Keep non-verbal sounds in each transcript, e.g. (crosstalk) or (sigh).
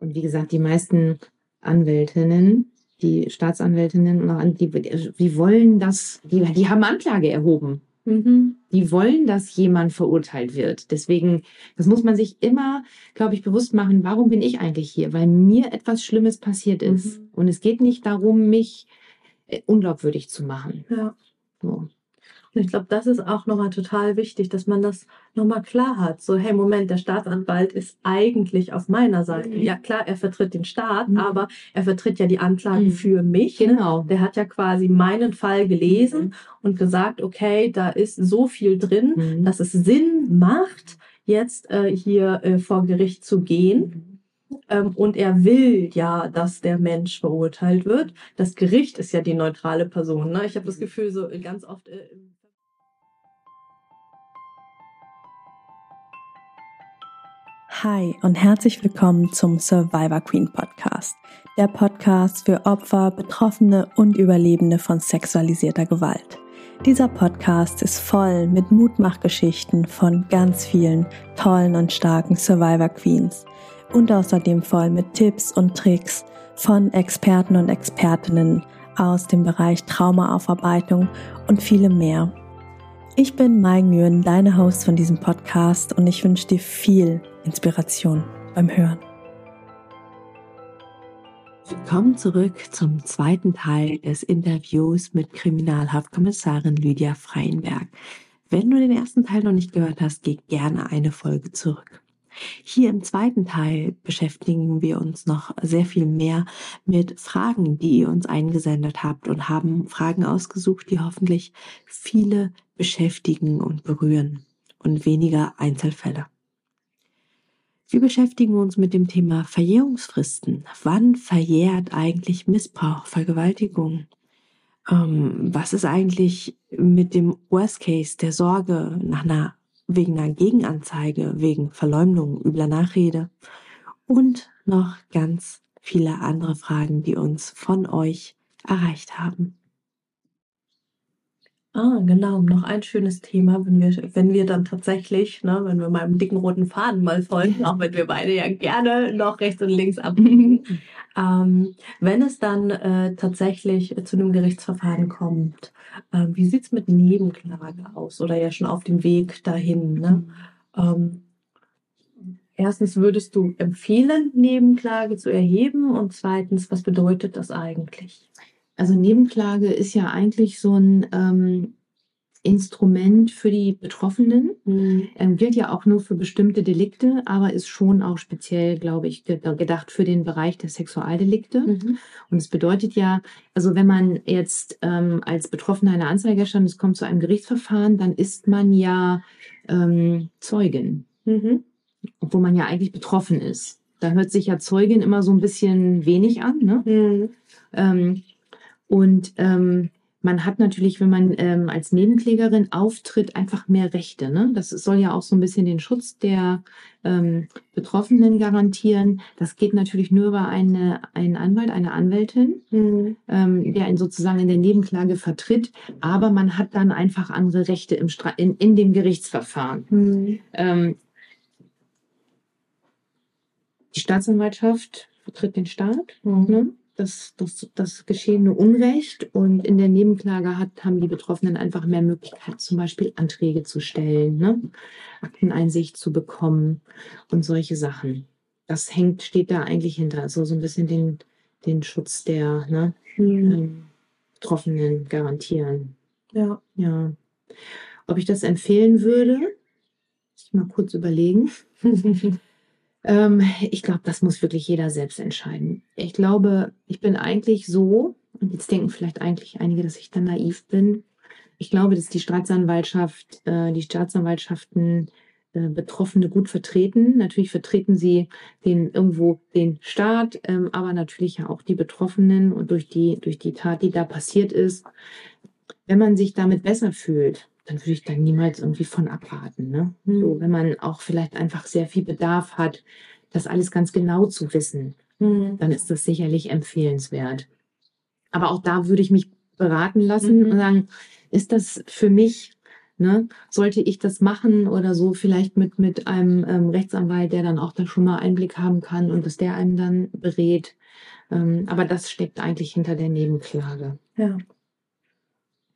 Und wie gesagt, die meisten Anwältinnen, die Staatsanwältinnen und auch die, die wollen das, die, die haben Anklage erhoben. Mhm. Die wollen, dass jemand verurteilt wird. Deswegen, das muss man sich immer, glaube ich, bewusst machen. Warum bin ich eigentlich hier? Weil mir etwas Schlimmes passiert ist. Mhm. Und es geht nicht darum, mich äh, unglaubwürdig zu machen. Ja. So. Und ich glaube, das ist auch nochmal total wichtig, dass man das nochmal klar hat. So, hey, Moment, der Staatsanwalt ist eigentlich auf meiner Seite. Mhm. Ja, klar, er vertritt den Staat, mhm. aber er vertritt ja die Anklagen mhm. für mich. Ne? Genau. Der hat ja quasi meinen Fall gelesen mhm. und gesagt, okay, da ist so viel drin, mhm. dass es Sinn macht, jetzt äh, hier äh, vor Gericht zu gehen. Mhm. Ähm, und er will ja, dass der Mensch verurteilt wird. Das Gericht ist ja die neutrale Person. Ne? Ich habe das Gefühl, so ganz oft äh, Hi und herzlich willkommen zum Survivor Queen Podcast, der Podcast für Opfer, Betroffene und Überlebende von sexualisierter Gewalt. Dieser Podcast ist voll mit Mutmachgeschichten von ganz vielen tollen und starken Survivor Queens und außerdem voll mit Tipps und Tricks von Experten und Expertinnen aus dem Bereich Traumaaufarbeitung und vielem mehr. Ich bin Mai Nguyen, deine Host von diesem Podcast und ich wünsche dir viel Inspiration beim Hören. Willkommen zurück zum zweiten Teil des Interviews mit Kriminalhaftkommissarin Lydia Freienberg. Wenn du den ersten Teil noch nicht gehört hast, geh gerne eine Folge zurück. Hier im zweiten Teil beschäftigen wir uns noch sehr viel mehr mit Fragen, die ihr uns eingesendet habt und haben Fragen ausgesucht, die hoffentlich viele beschäftigen und berühren und weniger Einzelfälle. Wir beschäftigen uns mit dem Thema Verjährungsfristen. Wann verjährt eigentlich Missbrauch, Vergewaltigung? Ähm, was ist eigentlich mit dem Worst Case der Sorge nach einer, wegen einer Gegenanzeige, wegen Verleumdung, übler Nachrede? Und noch ganz viele andere Fragen, die uns von euch erreicht haben. Ah, genau, noch ein schönes Thema, wenn wir, wenn wir dann tatsächlich, ne, wenn wir meinem dicken roten Faden mal folgen, (laughs) auch wenn wir beide ja gerne noch rechts und links abbiegen, (laughs) ähm, wenn es dann äh, tatsächlich zu einem Gerichtsverfahren kommt, äh, wie sieht's mit Nebenklage aus oder ja schon auf dem Weg dahin? Ne? Ähm, erstens, würdest du empfehlen, Nebenklage zu erheben? Und zweitens, was bedeutet das eigentlich? Also Nebenklage ist ja eigentlich so ein ähm, Instrument für die Betroffenen. Mhm. Ähm, gilt ja auch nur für bestimmte Delikte, aber ist schon auch speziell, glaube ich, gedacht für den Bereich der Sexualdelikte. Mhm. Und es bedeutet ja, also wenn man jetzt ähm, als Betroffener eine Anzeige erstattet, es kommt zu einem Gerichtsverfahren, dann ist man ja ähm, Zeugin, mhm. obwohl man ja eigentlich betroffen ist. Da hört sich ja Zeugin immer so ein bisschen wenig an. Ne? Und ähm, man hat natürlich, wenn man ähm, als Nebenklägerin auftritt, einfach mehr Rechte. Ne? Das soll ja auch so ein bisschen den Schutz der ähm, Betroffenen garantieren. Das geht natürlich nur über eine, einen Anwalt, eine Anwältin, mhm. ähm, der ihn sozusagen in der Nebenklage vertritt. Aber man hat dann einfach andere Rechte im Stra in, in dem Gerichtsverfahren. Mhm. Ähm, die Staatsanwaltschaft vertritt den Staat. Mhm. Ne? Das, das, das geschehene Unrecht und in der Nebenklage hat, haben die Betroffenen einfach mehr Möglichkeit, zum Beispiel Anträge zu stellen, ne? Akteneinsicht zu bekommen und solche Sachen. Das hängt, steht da eigentlich hinter, also so ein bisschen den, den Schutz der ne, mhm. Betroffenen garantieren. Ja. Ja. Ob ich das empfehlen würde, muss ich mal kurz überlegen. (laughs) Ähm, ich glaube, das muss wirklich jeder selbst entscheiden. Ich glaube, ich bin eigentlich so, und jetzt denken vielleicht eigentlich einige, dass ich da naiv bin. Ich glaube, dass die Staatsanwaltschaft, äh, die Staatsanwaltschaften äh, Betroffene gut vertreten. Natürlich vertreten sie den irgendwo den Staat, ähm, aber natürlich ja auch die Betroffenen und durch die, durch die Tat, die da passiert ist. Wenn man sich damit besser fühlt, dann würde ich da niemals irgendwie von abraten. Ne? Mhm. So, wenn man auch vielleicht einfach sehr viel Bedarf hat, das alles ganz genau zu wissen, mhm. dann ist das sicherlich empfehlenswert. Aber auch da würde ich mich beraten lassen mhm. und sagen, ist das für mich Ne? Sollte ich das machen oder so, vielleicht mit, mit einem ähm, Rechtsanwalt, der dann auch da schon mal Einblick haben kann und dass der einem dann berät. Ähm, aber das steckt eigentlich hinter der Nebenklage. Ja.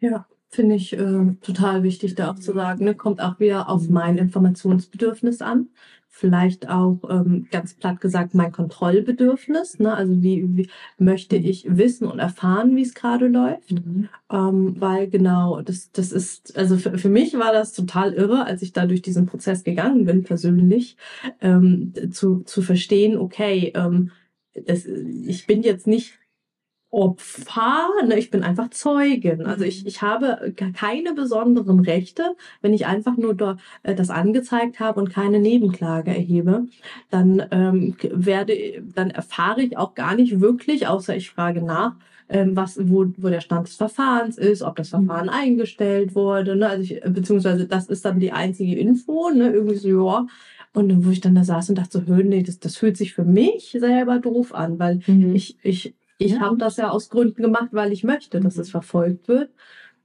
Ja, finde ich äh, total wichtig, da auch zu sagen. Ne? Kommt auch wieder auf mein Informationsbedürfnis an vielleicht auch ähm, ganz platt gesagt mein Kontrollbedürfnis. Ne? Also wie, wie möchte ich wissen und erfahren, wie es gerade läuft. Mhm. Ähm, weil genau, das, das ist, also für, für mich war das total irre, als ich da durch diesen Prozess gegangen bin, persönlich, ähm, zu, zu verstehen, okay, ähm, das, ich bin jetzt nicht Opfer, ne, ich bin einfach Zeugin. Also ich, mhm. ich habe keine besonderen Rechte, wenn ich einfach nur da, äh, das angezeigt habe und keine Nebenklage erhebe, dann ähm, werde, dann erfahre ich auch gar nicht wirklich, außer ich frage nach, ähm, was, wo, wo der Stand des Verfahrens ist, ob das mhm. Verfahren mhm. eingestellt wurde, ne, also ich, beziehungsweise das ist dann die einzige Info, ne, irgendwie so, ja, und wo ich dann da saß und dachte so, nee, das, das fühlt sich für mich selber doof an, weil mhm. ich, ich ich ja. habe das ja aus Gründen gemacht, weil ich möchte, dass es mhm. verfolgt wird.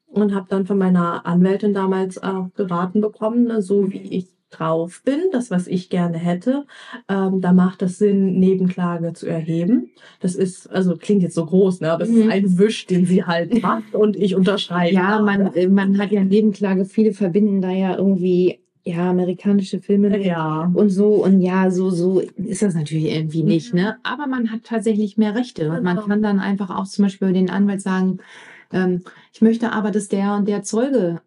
Und habe dann von meiner Anwältin damals auch geraten bekommen, ne, so wie ich drauf bin, das, was ich gerne hätte, ähm, da macht es Sinn, Nebenklage zu erheben. Das ist, also klingt jetzt so groß, ne, aber es mhm. ist ein Wisch, den sie halt (laughs) macht und ich unterschreibe. Ja, man, äh, man hat ja Nebenklage, viele verbinden da ja irgendwie ja, amerikanische Filme ja. und so. Und ja, so, so ist das natürlich irgendwie nicht, mhm. ne? Aber man hat tatsächlich mehr Rechte. Genau. Und man kann dann einfach auch zum Beispiel den Anwalt sagen, ähm, ich möchte aber, dass der und der Zeuge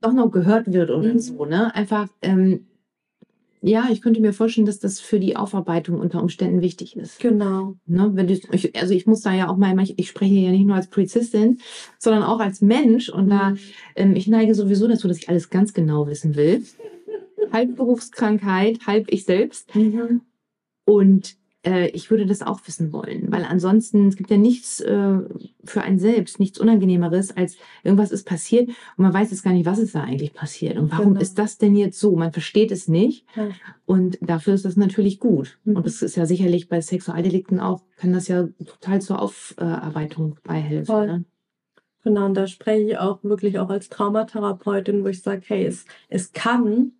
doch noch gehört wird oder mhm. so, ne? Einfach, ähm, ja, ich könnte mir vorstellen, dass das für die Aufarbeitung unter Umständen wichtig ist. Genau. Ne, wenn du, also ich muss da ja auch mal, ich spreche ja nicht nur als Polizistin, sondern auch als Mensch und mhm. da, ähm, ich neige sowieso dazu, dass ich alles ganz genau wissen will. (laughs) halb Berufskrankheit, halb ich selbst. Mhm. Und äh, ich würde das auch wissen wollen, weil ansonsten es gibt ja nichts äh, für einen selbst, nichts Unangenehmeres, als irgendwas ist passiert und man weiß jetzt gar nicht, was ist da eigentlich passiert und warum genau. ist das denn jetzt so? Man versteht es nicht ja. und dafür ist das natürlich gut. Mhm. Und das ist ja sicherlich bei Sexualdelikten auch, kann das ja total zur Aufarbeitung beihelfen. Ne? Genau, und da spreche ich auch wirklich auch als Traumatherapeutin, wo ich sage, hey, es, es kann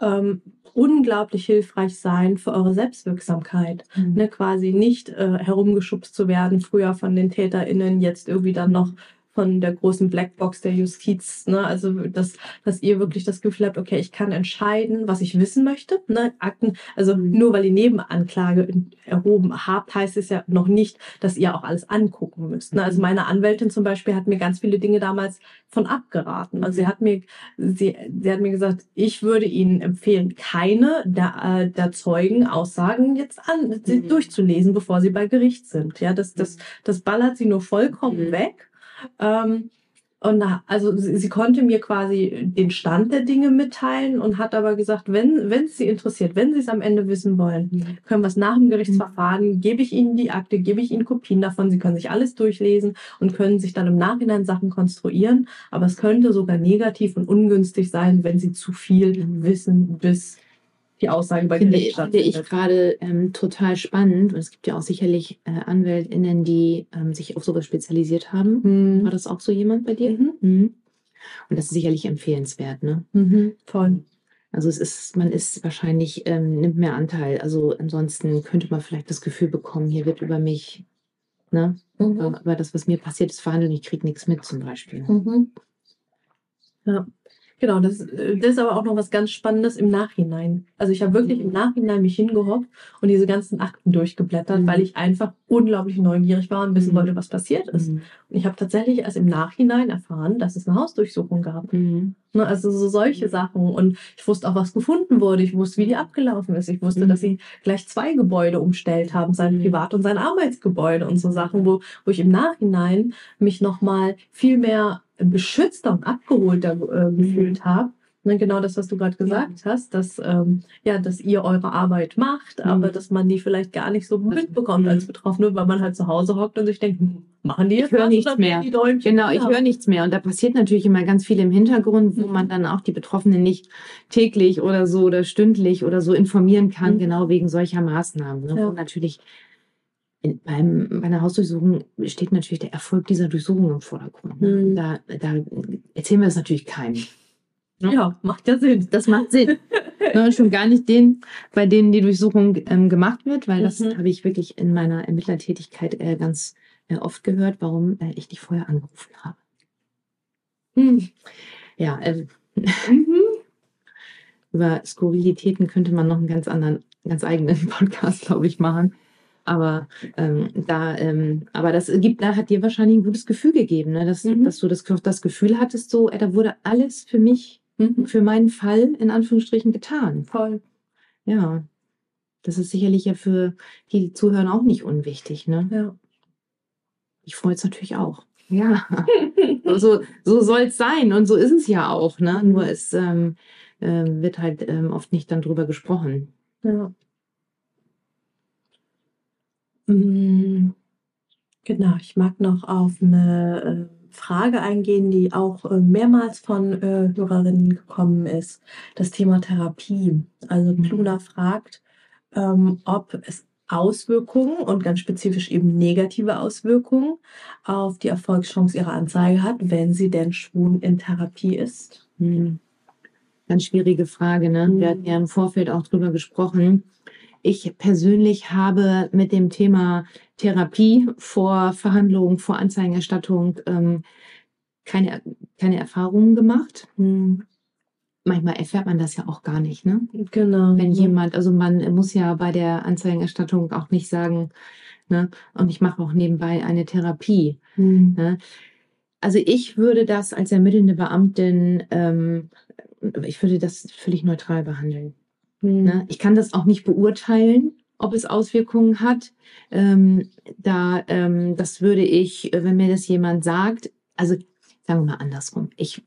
ähm, unglaublich hilfreich sein für eure Selbstwirksamkeit. Mhm. Ne, quasi nicht äh, herumgeschubst zu werden, früher von den TäterInnen, jetzt irgendwie dann noch von der großen Blackbox der Justiz. Ne? Also, dass, dass ihr wirklich das Gefühl habt, okay, ich kann entscheiden, was ich wissen möchte. Ne? Akten, also mhm. nur weil ihr Nebenanklage erhoben habt, heißt es ja noch nicht, dass ihr auch alles angucken müsst. Ne? Also mhm. meine Anwältin zum Beispiel hat mir ganz viele Dinge damals von abgeraten. Also sie hat mir, sie, sie hat mir gesagt, ich würde Ihnen empfehlen, keine der, äh, der Zeugen Aussagen jetzt an, mhm. durchzulesen, bevor sie bei Gericht sind. Ja, das, das, das ballert sie nur vollkommen mhm. weg. Ähm, und also sie, sie, konnte mir quasi den Stand der Dinge mitteilen und hat aber gesagt, wenn wenn es sie interessiert, wenn sie es am Ende wissen wollen, mhm. können wir es nach dem Gerichtsverfahren, mhm. gebe ich ihnen die Akte, gebe ich ihnen Kopien davon, sie können sich alles durchlesen und können sich dann im Nachhinein Sachen konstruieren. Aber es könnte sogar negativ und ungünstig sein, wenn sie zu viel mhm. wissen, bis die Aussage bei finde, Gericht Finde ich gerade ähm, total spannend. Und es gibt ja auch sicherlich äh, AnwältInnen, die ähm, sich auf sowas spezialisiert haben. Mhm. War das auch so jemand bei dir? Mhm. Mhm. Und das ist sicherlich empfehlenswert, ne? Mhm. Toll. Also es ist, man ist wahrscheinlich, ähm, nimmt mehr Anteil. Also ansonsten könnte man vielleicht das Gefühl bekommen, hier wird über mich, ne, mhm. über das, was mir passiert ist, verhandelt, ich kriege nichts mit zum Beispiel. Mhm. Ja. Genau, das, äh, das ist aber auch noch was ganz Spannendes im Nachhinein. Also ich habe wirklich im Nachhinein mich hingehockt und diese ganzen Akten durchgeblättert, mhm. weil ich einfach unglaublich neugierig war und wissen mhm. wollte, was passiert ist. Mhm. Und ich habe tatsächlich erst im Nachhinein erfahren, dass es eine Hausdurchsuchung gab. Mhm. Ne, also so solche Sachen. Und ich wusste auch, was gefunden wurde. Ich wusste, wie die abgelaufen ist. Ich wusste, dass mhm. sie gleich zwei Gebäude umstellt haben, sein mhm. Privat- und sein Arbeitsgebäude und so Sachen, wo, wo ich im Nachhinein mich nochmal viel mehr beschützter und abgeholter äh, gefühlt habe. Ne, genau das, was du gerade gesagt ja. hast, dass, ähm, ja, dass ihr eure Arbeit macht, mhm. aber dass man die vielleicht gar nicht so mitbekommt als mhm. Betroffene, weil man halt zu Hause hockt und sich denkt, hm, machen die jetzt ich höre nichts mehr. Genau, ich höre nichts mehr. Und da passiert natürlich immer ganz viel im Hintergrund, wo mhm. man dann auch die Betroffenen nicht täglich oder so oder stündlich oder so informieren kann, mhm. genau wegen solcher Maßnahmen. Ne? Ja. Wo natürlich beim, bei einer Hausdurchsuchung steht natürlich der Erfolg dieser Durchsuchung im Vordergrund. Ne? Mhm. Da, da erzählen wir es natürlich keinem. Ja, ja macht ja Sinn. Das macht Sinn. (laughs) ne, schon gar nicht den, bei denen die Durchsuchung ähm, gemacht wird, weil das mhm. habe ich wirklich in meiner Ermittlertätigkeit äh, ganz äh, oft gehört, warum äh, ich dich vorher angerufen habe. Hm. Ja, äh, (laughs) über Skurrilitäten könnte man noch einen ganz anderen, ganz eigenen (laughs) Podcast, glaube ich, machen. Aber ähm, da, ähm, aber das gibt, da hat dir wahrscheinlich ein gutes Gefühl gegeben, ne? dass, mhm. dass du das, das Gefühl hattest, so, ey, da wurde alles für mich, mhm. für meinen Fall in Anführungsstrichen getan. Voll. Ja. Das ist sicherlich ja für die, die zuhören auch nicht unwichtig, ne? Ja. Ich freue es natürlich auch. Ja. (laughs) so so soll es sein und so ist es ja auch, ne? Nur es ähm, äh, wird halt ähm, oft nicht dann drüber gesprochen. Ja. Mm, genau, ich mag noch auf eine äh, Frage eingehen, die auch äh, mehrmals von äh, Hörerinnen gekommen ist. Das Thema Therapie. Also. Kluna fragt, ähm, ob es Auswirkungen und ganz spezifisch eben negative Auswirkungen auf die Erfolgschance ihrer Anzeige hat, wenn sie denn schon in Therapie ist. Hm. Ganz schwierige Frage. Ne? Wir hatten ja im Vorfeld auch drüber gesprochen. Ich persönlich habe mit dem Thema Therapie vor Verhandlungen, vor Anzeigenerstattung ähm, keine, keine Erfahrungen gemacht. Hm. Manchmal erfährt man das ja auch gar nicht, ne? Genau. Wenn jemand, also man muss ja bei der Anzeigenerstattung auch nicht sagen, ne, und ich mache auch nebenbei eine Therapie. Hm. Ne? Also ich würde das als ermittelnde Beamtin, ähm, ich würde das völlig neutral behandeln. Mhm. Ne? Ich kann das auch nicht beurteilen, ob es Auswirkungen hat. Ähm, da, ähm, das würde ich, wenn mir das jemand sagt, also sagen wir mal andersrum. Ich,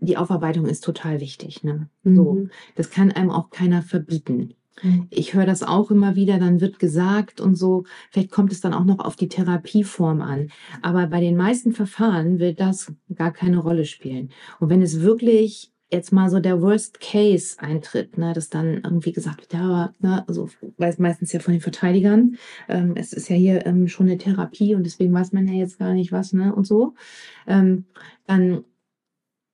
die Aufarbeitung ist total wichtig. Ne? Mhm. So, das kann einem auch keiner verbieten. Mhm. Ich höre das auch immer wieder, dann wird gesagt und so, vielleicht kommt es dann auch noch auf die Therapieform an. Aber bei den meisten Verfahren wird das gar keine Rolle spielen. Und wenn es wirklich jetzt mal so der Worst Case eintritt, ne, dass dann irgendwie gesagt wird, ja, ne, also weiß meistens ja von den Verteidigern, ähm, es ist ja hier ähm, schon eine Therapie und deswegen weiß man ja jetzt gar nicht was, ne, und so, ähm, dann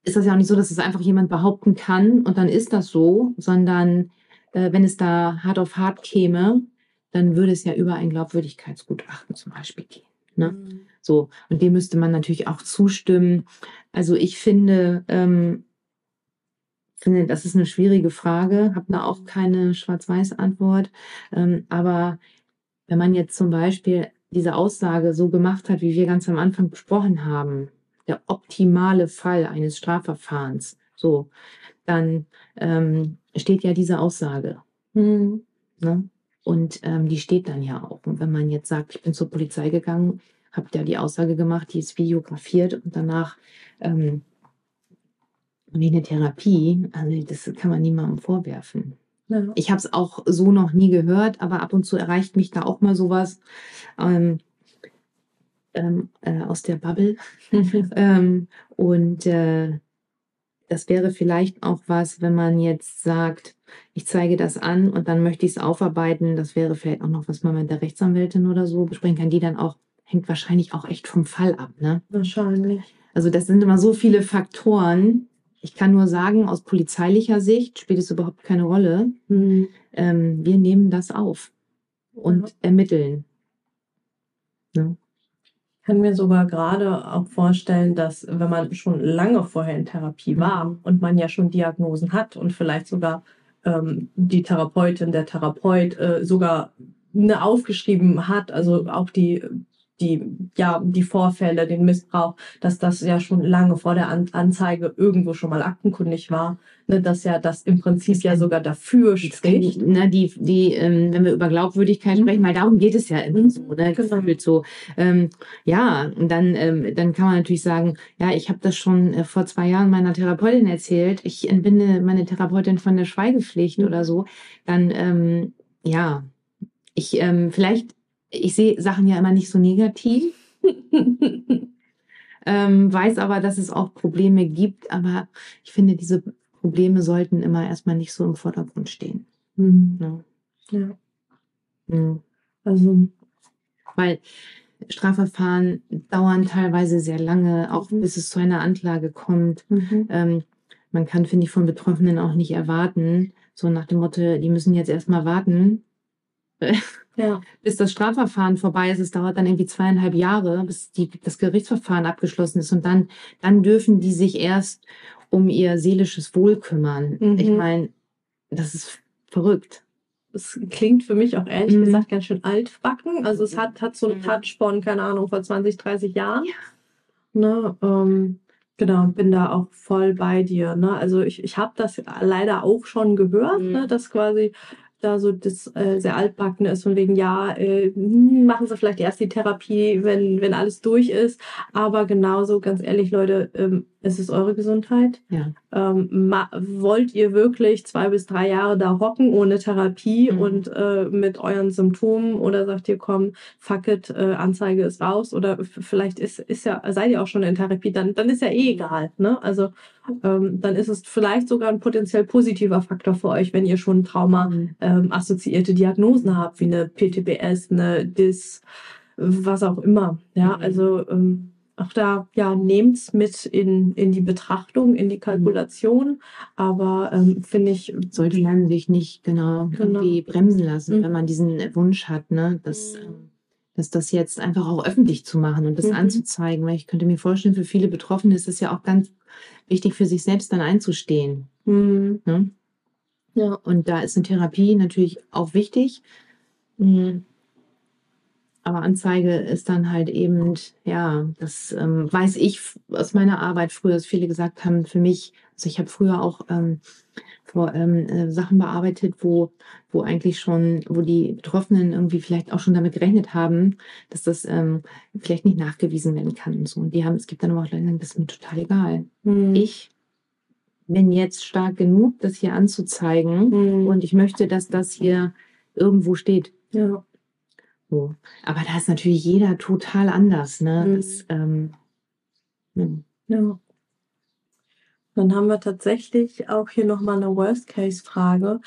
ist das ja auch nicht so, dass es einfach jemand behaupten kann und dann ist das so, sondern äh, wenn es da hart auf hart käme, dann würde es ja über ein Glaubwürdigkeitsgutachten zum Beispiel gehen. Ne? Mhm. So, und dem müsste man natürlich auch zustimmen. Also ich finde, ähm, finde, das ist eine schwierige Frage, habe da auch keine Schwarz-Weiß-Antwort. Ähm, aber wenn man jetzt zum Beispiel diese Aussage so gemacht hat, wie wir ganz am Anfang besprochen haben, der optimale Fall eines Strafverfahrens, so, dann ähm, steht ja diese Aussage. Mhm. Ne? Und ähm, die steht dann ja auch. Und wenn man jetzt sagt, ich bin zur Polizei gegangen, habe ja die Aussage gemacht, die ist videografiert und danach ähm, wie eine Therapie, also das kann man niemandem vorwerfen. Ja. Ich habe es auch so noch nie gehört, aber ab und zu erreicht mich da auch mal sowas ähm, ähm, äh, aus der Bubble. (laughs) ähm, und äh, das wäre vielleicht auch was, wenn man jetzt sagt, ich zeige das an und dann möchte ich es aufarbeiten. Das wäre vielleicht auch noch, was man mit der Rechtsanwältin oder so besprechen kann, die dann auch, hängt wahrscheinlich auch echt vom Fall ab. Ne? Wahrscheinlich. Also das sind immer so viele Faktoren, ich kann nur sagen, aus polizeilicher Sicht spielt es überhaupt keine Rolle. Mhm. Ähm, wir nehmen das auf und ja. ermitteln. Ja. Ich kann mir sogar gerade auch vorstellen, dass wenn man schon lange vorher in Therapie war mhm. und man ja schon Diagnosen hat und vielleicht sogar ähm, die Therapeutin, der Therapeut äh, sogar eine aufgeschrieben hat, also auch die die, ja, die Vorfälle, den Missbrauch, dass das ja schon lange vor der An Anzeige irgendwo schon mal aktenkundig war, ne, dass ja das im Prinzip ja sogar dafür spricht. Kann, ne, die, die, ähm, wenn wir über Glaubwürdigkeit mhm. sprechen, weil darum geht es ja immer so, ne, genau. gefühlt so. Ähm, ja, und dann, ähm, dann kann man natürlich sagen, ja, ich habe das schon äh, vor zwei Jahren meiner Therapeutin erzählt, ich entbinde meine Therapeutin von der Schweigepflicht mhm. oder so, dann, ähm, ja, ich, ähm, vielleicht ich sehe Sachen ja immer nicht so negativ. (laughs) ähm, weiß aber, dass es auch Probleme gibt, aber ich finde, diese Probleme sollten immer erstmal nicht so im Vordergrund stehen. Mhm. Ja. ja. Mhm. Also, weil Strafverfahren dauern teilweise sehr lange, auch mhm. bis es zu einer Anklage kommt. Mhm. Ähm, man kann, finde ich, von Betroffenen auch nicht erwarten, so nach dem Motto, die müssen jetzt erstmal warten, (laughs) ja. bis das Strafverfahren vorbei ist. Es dauert dann irgendwie zweieinhalb Jahre, bis die, das Gerichtsverfahren abgeschlossen ist. Und dann, dann dürfen die sich erst um ihr seelisches Wohl kümmern. Mhm. Ich meine, das ist verrückt. Es klingt für mich auch ehrlich mhm. gesagt ganz schön altbacken. Also es hat, hat so einen. Touch von, keine Ahnung, vor 20, 30 Jahren. Ja. Ne, ähm, genau, bin da auch voll bei dir. Ne? Also ich, ich habe das leider auch schon gehört, mhm. ne, dass quasi da so das äh, sehr altbacken ist, von wegen, ja, äh, hm, machen Sie vielleicht erst die Therapie, wenn, wenn alles durch ist. Aber genauso, ganz ehrlich, Leute, ähm, es ist eure Gesundheit. Ja. Ähm, wollt ihr wirklich zwei bis drei Jahre da hocken ohne Therapie mhm. und äh, mit euren Symptomen oder sagt ihr, komm, fuck it, äh, Anzeige ist raus oder vielleicht ist, ist ja, seid ihr auch schon in Therapie, dann, dann ist ja eh egal. Ne? Also ähm, dann ist es vielleicht sogar ein potenziell positiver Faktor für euch, wenn ihr schon Trauma mhm. ähm, Diagnosen habt, wie eine PTBS, eine DIS, was auch immer. Ja, mhm. also ähm, auch da, ja, nehmt's mit in, in die Betrachtung, in die Kalkulation. Aber ähm, finde ich. Sollte man sich nicht genau, genau. irgendwie bremsen lassen, mhm. wenn man diesen Wunsch hat, ne? Dass, mhm. dass das jetzt einfach auch öffentlich zu machen und das mhm. anzuzeigen. Weil ich könnte mir vorstellen, für viele Betroffene ist es ja auch ganz wichtig, für sich selbst dann einzustehen. Mhm. Ne? Ja. Und da ist eine Therapie natürlich auch wichtig. Mhm. Aber Anzeige ist dann halt eben, ja, das ähm, weiß ich aus meiner Arbeit früher, dass viele gesagt haben, für mich, also ich habe früher auch ähm, vor, ähm, äh, Sachen bearbeitet, wo, wo eigentlich schon, wo die Betroffenen irgendwie vielleicht auch schon damit gerechnet haben, dass das ähm, vielleicht nicht nachgewiesen werden kann und so. Und die haben, es gibt dann aber auch Leute, die sagen, das ist mir total egal. Mhm. Ich bin jetzt stark genug, das hier anzuzeigen mhm. und ich möchte, dass das hier irgendwo steht. Ja. So. Aber da ist natürlich jeder total anders. Ne? Mhm. Das, ähm, ja. Dann haben wir tatsächlich auch hier nochmal eine Worst-Case-Frage.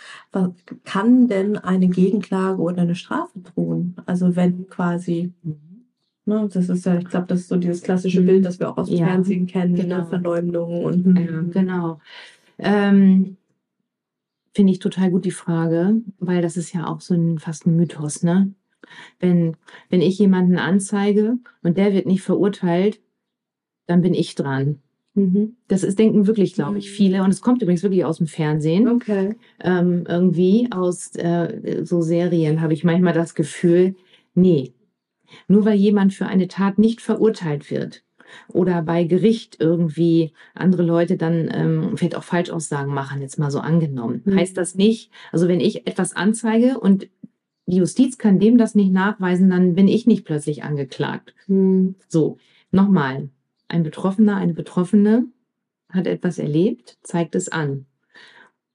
Kann denn eine Gegenklage oder eine Strafe drohen? Also wenn quasi, mhm. ne, das ist ja, ich glaube, das ist so dieses klassische mhm. Bild, das wir auch aus dem ja, Fernsehen kennen, ne, genau. Verleumdungen und. Ja, genau. Ähm, Finde ich total gut die Frage, weil das ist ja auch so ein fast ein Mythos, ne? Wenn, wenn ich jemanden anzeige und der wird nicht verurteilt, dann bin ich dran. Mhm. Das ist, denken wirklich, glaube ich, mhm. viele. Und es kommt übrigens wirklich aus dem Fernsehen. Okay. Ähm, irgendwie aus äh, so Serien habe ich manchmal das Gefühl, nee, nur weil jemand für eine Tat nicht verurteilt wird oder bei Gericht irgendwie andere Leute dann ähm, vielleicht auch Falschaussagen machen, jetzt mal so angenommen, mhm. heißt das nicht, also wenn ich etwas anzeige und die Justiz kann dem das nicht nachweisen, dann bin ich nicht plötzlich angeklagt. Hm. So, nochmal, ein Betroffener, eine Betroffene hat etwas erlebt, zeigt es an.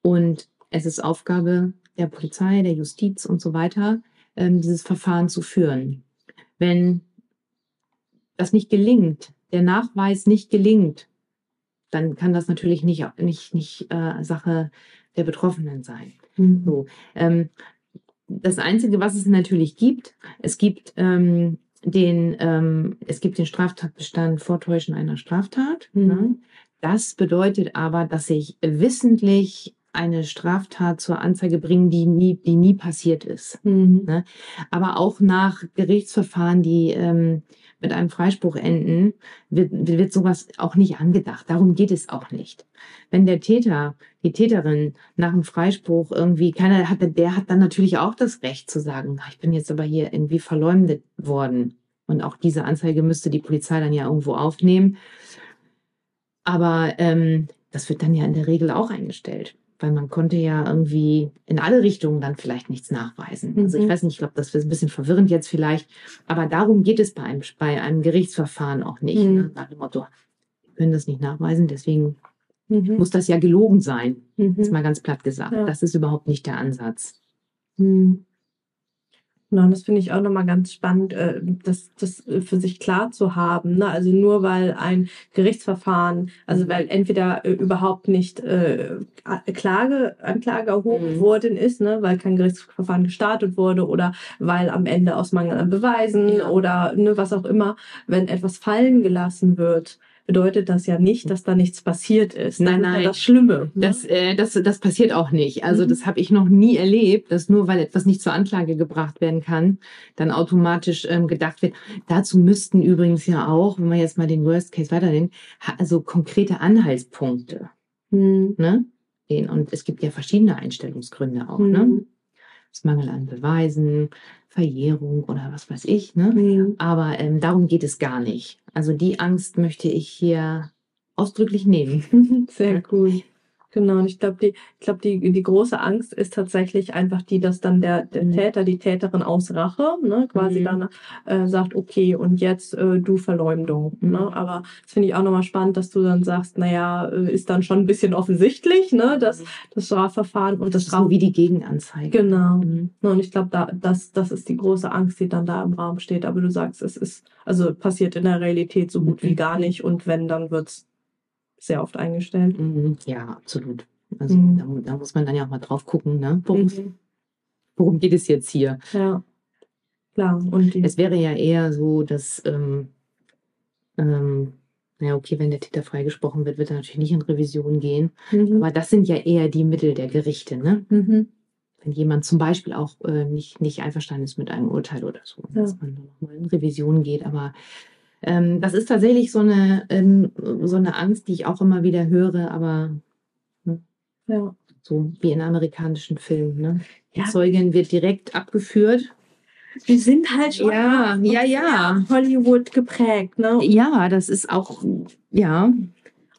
Und es ist Aufgabe der Polizei, der Justiz und so weiter, ähm, dieses Verfahren zu führen. Wenn das nicht gelingt, der Nachweis nicht gelingt, dann kann das natürlich nicht, nicht, nicht äh, Sache der Betroffenen sein. Mhm. So, ähm, das Einzige, was es natürlich gibt, es gibt ähm, den, ähm, es gibt den Straftatbestand Vortäuschen einer Straftat. Mhm. Ne? Das bedeutet aber, dass ich wissentlich eine Straftat zur Anzeige bringen, die nie, die nie passiert ist. Mhm. Ne? Aber auch nach Gerichtsverfahren, die ähm, mit einem Freispruch enden, wird, wird sowas auch nicht angedacht. Darum geht es auch nicht. Wenn der Täter, die Täterin nach dem Freispruch irgendwie, keiner hat, der hat dann natürlich auch das Recht zu sagen, ich bin jetzt aber hier irgendwie verleumdet worden. Und auch diese Anzeige müsste die Polizei dann ja irgendwo aufnehmen. Aber ähm, das wird dann ja in der Regel auch eingestellt weil man konnte ja irgendwie in alle Richtungen dann vielleicht nichts nachweisen. Also ich mhm. weiß nicht, ich glaube, das ist ein bisschen verwirrend jetzt vielleicht, aber darum geht es bei einem, bei einem Gerichtsverfahren auch nicht. Mhm. Ne? Nach dem Motto, wir können das nicht nachweisen, deswegen mhm. muss das ja gelogen sein. Mhm. Ist mal ganz platt gesagt. Ja. Das ist überhaupt nicht der Ansatz. Mhm. Genau, das finde ich auch nochmal ganz spannend, äh, das, das für sich klar zu haben. Ne? Also nur weil ein Gerichtsverfahren, also weil entweder äh, überhaupt nicht äh, Klage, Anklage erhoben mhm. worden ist, ne? weil kein Gerichtsverfahren gestartet wurde oder weil am Ende aus Mangel an Beweisen ja. oder ne, was auch immer, wenn etwas fallen gelassen wird, bedeutet das ja nicht, dass da nichts passiert ist. Das Nein, ist ja nein. das Schlimme. ne? Das, äh, das, das passiert auch nicht. Also Mhm. das habe ich noch nie erlebt, dass nur weil etwas nicht zur Anklage gebracht werden kann, dann automatisch ähm, gedacht wird. Dazu müssten übrigens ja auch, wenn man jetzt mal den Worst Case weiternehmen, ha- also konkrete Anhaltspunkte. Hm. Ne? gehen. Und es gibt ja verschiedene Einstellungsgründe auch. Ne? Hm. Das Mangel an Beweisen, Verjährung oder was weiß ich. Ne? Hm. Aber ähm, darum geht es gar nicht. Also die Angst möchte ich hier ausdrücklich nehmen. (laughs) Sehr cool. Genau, und ich glaube, die, ich glaube, die, die große Angst ist tatsächlich einfach die, dass dann der, der Mhm. Täter, die Täterin aus Rache, ne, quasi Mhm. dann äh, sagt, okay, und jetzt äh, du Verleumdung. Mhm. Ne? Aber das finde ich auch nochmal spannend, dass du dann sagst, naja, äh, ist dann schon ein bisschen offensichtlich, ne, das, das Strafverfahren und das so Straf... wie die Gegenanzeige. Genau. Mhm. Ne, Und ich glaube, da, das, das ist die große Angst, die dann da im Raum steht. Aber du sagst, es ist, also passiert in der Realität so gut wie Mhm. gar nicht. Und wenn, dann wird's sehr oft eingestellt. Mhm. Ja, absolut. Also Mhm. da, da muss man dann ja auch mal drauf gucken, ne? worum, Mhm. worum geht es jetzt hier? Ja, klar. Und Es wäre ja eher so, dass, ähm, ähm, naja, okay, wenn der Täter freigesprochen wird, wird er natürlich nicht in Revision gehen. mhm. Aber das sind ja eher die Mittel der Gerichte, ne? Mhm. Wenn jemand zum Beispiel auch äh, nicht, nicht einverstanden ist mit einem Urteil oder so, Ja. dass man nochmal in Revision geht. Aber ähm, das ist tatsächlich so eine, ähm, so eine Angst, die ich auch immer wieder höre, aber ja. so wie in amerikanischen Filmen. Ne? Die Ja. Zeugin wird direkt abgeführt. Wir sind halt schon Ja, ja, ja. Hollywood geprägt, ne? Ja, das ist auch, ja.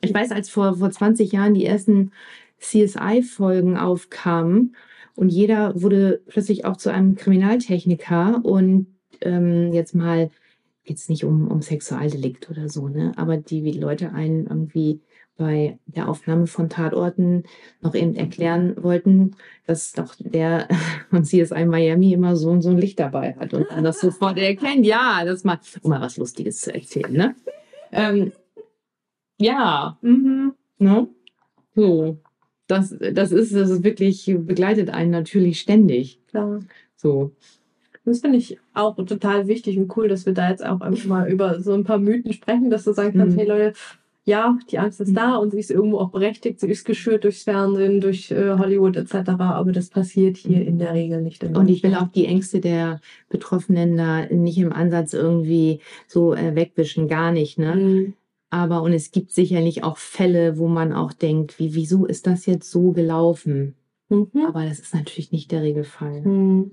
Ich weiß, als vor, vor 20 Jahren die ersten CSI-Folgen aufkamen und jeder wurde plötzlich auch zu einem Kriminaltechniker und ähm, jetzt mal, jetzt nicht um, um Sexualdelikt oder so, ne, aber die wie Leute einen irgendwie bei der Aufnahme von Tatorten noch eben erklären wollten, dass doch der (laughs) von CSI Miami immer so und so ein Licht dabei hat und man das sofort erkennt. Ja, das mal, um mal was Lustiges zu erzählen, ne? Ähm, ja, Mhm. ne? So. Das, das ist, das ist wirklich, begleitet einen natürlich ständig. Klar. So. Das finde ich auch total wichtig und cool, dass wir da jetzt auch einfach mal über so ein paar Mythen sprechen, dass du sagen kannst, Mhm. hey Leute, ja, die Angst ist da und sie ist irgendwo auch berechtigt, sie ist geschürt durchs Fernsehen, durch äh, Hollywood etc., aber das passiert hier in der Regel nicht. Und ich will auch die Ängste der Betroffenen da nicht im Ansatz irgendwie so äh, wegwischen, gar nicht, ne? Mhm. Aber und es gibt sicherlich auch Fälle, wo man auch denkt, wie, wieso ist das jetzt so gelaufen? Mhm. Aber das ist natürlich nicht der Regelfall. Mhm.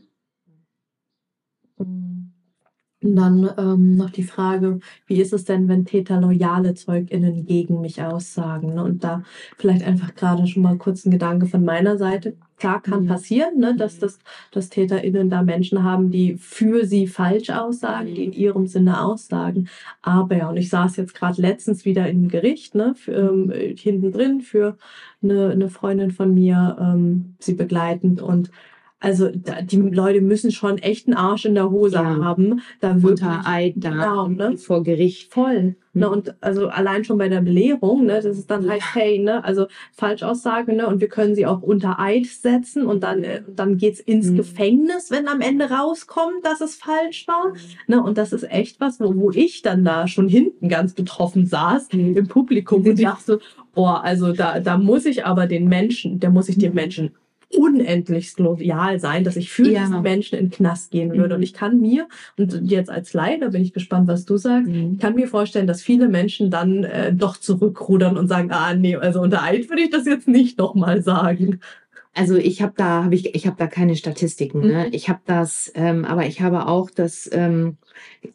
Und dann ähm, noch die Frage, wie ist es denn, wenn Täter loyale ZeugInnen gegen mich aussagen? Ne? Und da vielleicht einfach gerade schon mal kurz ein Gedanke von meiner Seite. Klar kann Mhm. passieren, ne, dass, das, dass TäterInnen da Menschen haben, die für sie falsch aussagen, die in ihrem Sinne aussagen. Aber ja, und ich saß jetzt gerade letztens wieder im Gericht, ne, für, ähm, hinten drin für eine, eine Freundin von mir, ähm, sie begleitend und also da, die Leute müssen schon echt einen Arsch in der Hose Ja. haben, da Unter Eid da Genau, ne? vor Gericht. voll. Ne, Mhm. und also allein schon bei der Belehrung, ne, das ist dann heißt, hey, ne, also Falschaussage, ne, und wir können sie auch unter Eid setzen und dann, äh, dann geht's ins Mhm. Gefängnis, wenn am Ende rauskommt, dass es falsch war. Ne, und das ist echt was, wo, wo ich dann da schon hinten ganz betroffen saß Mhm. im Publikum und dachte, boah, also da, da muss ich aber den Menschen, da muss ich dem Menschen unendlichst loyal sein, dass ich für Ja. diesen Menschen in den Knast gehen würde. Mhm. Und ich kann mir, und jetzt als da bin ich gespannt, was du sagst, Mhm. ich kann mir vorstellen, dass viele Menschen dann äh, doch zurückrudern und sagen, ah nee, also unter Eid würde ich das jetzt nicht nochmal sagen. Also ich habe da habe ich ich habe da keine Statistiken. Ne? Mhm. Ich habe das, ähm, aber ich habe auch das. Ähm,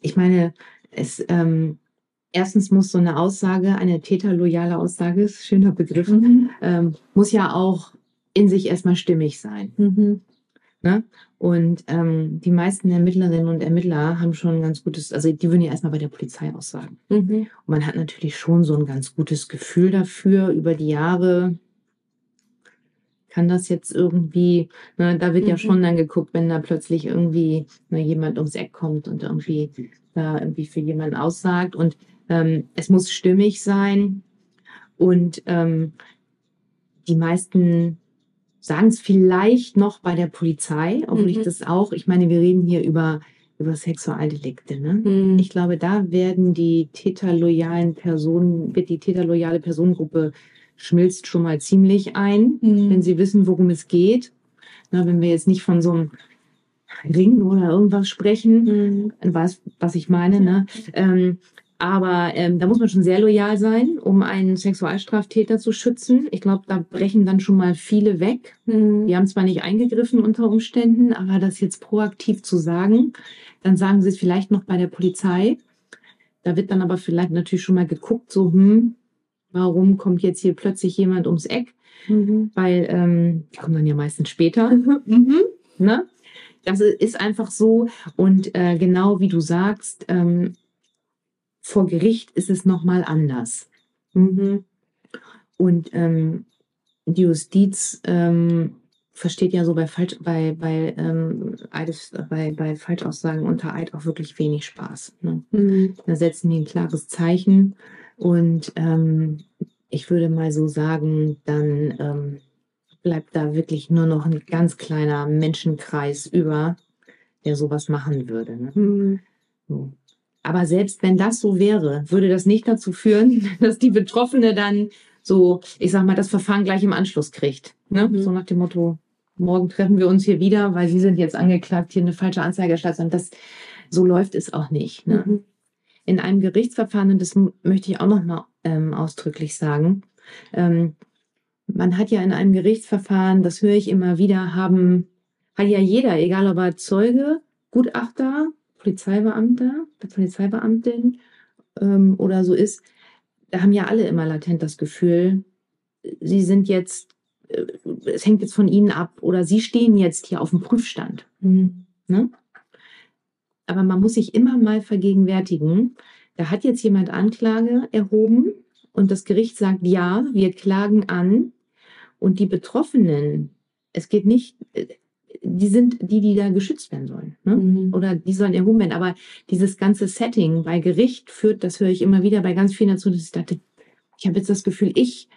ich meine, es ähm, erstens muss so eine Aussage, eine täterloyale Aussage, schöner Begriff, Mhm. ähm, muss ja auch in sich erstmal stimmig sein. Mhm. Ne? Und ähm, die meisten Ermittlerinnen und Ermittler haben schon ein ganz gutes, also die würden ja erstmal bei der Polizei aussagen. Mhm. Und man hat natürlich schon so ein ganz gutes Gefühl dafür über die Jahre. Kann das jetzt irgendwie, ne, da wird ja Mhm. schon dann geguckt, wenn da plötzlich irgendwie ne, jemand ums Eck kommt und irgendwie da irgendwie für jemanden aussagt. Und ähm, es muss stimmig sein. Und ähm, die meisten sagen es vielleicht noch bei der Polizei, obwohl ich Mhm. das auch, ich meine, wir reden hier über über Sexualdelikte. Ne? Mhm. Ich glaube, da werden die täterloyalen Personen, wird die täterloyale Personengruppe schmilzt schon mal ziemlich ein, mhm. wenn sie wissen, worum es geht. Na, wenn wir jetzt nicht von so einem Ring oder irgendwas sprechen, mhm. was, was ich meine, ne? Ähm, aber ähm, da muss man schon sehr loyal sein, um einen Sexualstraftäter zu schützen. Ich glaube, da brechen dann schon mal viele weg. Mhm. Die haben zwar nicht eingegriffen unter Umständen, aber das jetzt proaktiv zu sagen, dann sagen sie es vielleicht noch bei der Polizei. Da wird dann aber vielleicht natürlich schon mal geguckt, so, hm, warum kommt jetzt hier plötzlich jemand ums Eck? Mhm. Weil ähm, die kommen dann ja meistens später. mhm. ne? Das ist einfach so. Und äh, genau wie du sagst, ähm, vor Gericht ist es nochmal anders. Mhm. Und ähm, die Justiz ähm, versteht ja so bei, Falsch, bei, bei, ähm, Eides, bei, bei Falschaussagen unter Eid auch wirklich wenig Spaß. Ne? Mhm. Da setzen die ein klares Zeichen und ähm, ich würde mal so sagen, dann ähm, bleibt da wirklich nur noch ein ganz kleiner Menschenkreis über, der sowas machen würde. Ne? Mhm. So. Aber selbst wenn das so wäre, würde das nicht dazu führen, (laughs) dass die Betroffene dann so, ich sag mal, das Verfahren gleich im Anschluss kriegt. Ne? Mhm. So nach dem Motto, morgen treffen wir uns hier wieder, weil Sie sind jetzt angeklagt, hier eine falsche Anzeige erstattet. Und das, so läuft es auch nicht. Ne? Mhm. In einem Gerichtsverfahren, und das möchte ich auch noch mal ähm, ausdrücklich sagen, ähm, man hat ja in einem Gerichtsverfahren, das höre ich immer wieder, haben, hat ja jeder, egal ob er Zeuge, Gutachter, Polizeibeamter, Polizeibeamtin ähm, oder so ist, da haben ja alle immer latent das Gefühl, sie sind jetzt, äh, es hängt jetzt von ihnen ab oder sie stehen jetzt hier auf dem Prüfstand. Mhm. Ne? Aber man muss sich immer mal vergegenwärtigen, da hat jetzt jemand Anklage erhoben und das Gericht sagt, ja, wir klagen an und die Betroffenen, es geht nicht, die sind die, die da geschützt werden sollen. Ne? Mhm. Oder die sollen erhoben werden. Aber dieses ganze Setting bei Gericht führt, das höre ich immer wieder bei ganz vielen dazu, dass ich dachte, ich habe jetzt das Gefühl, ich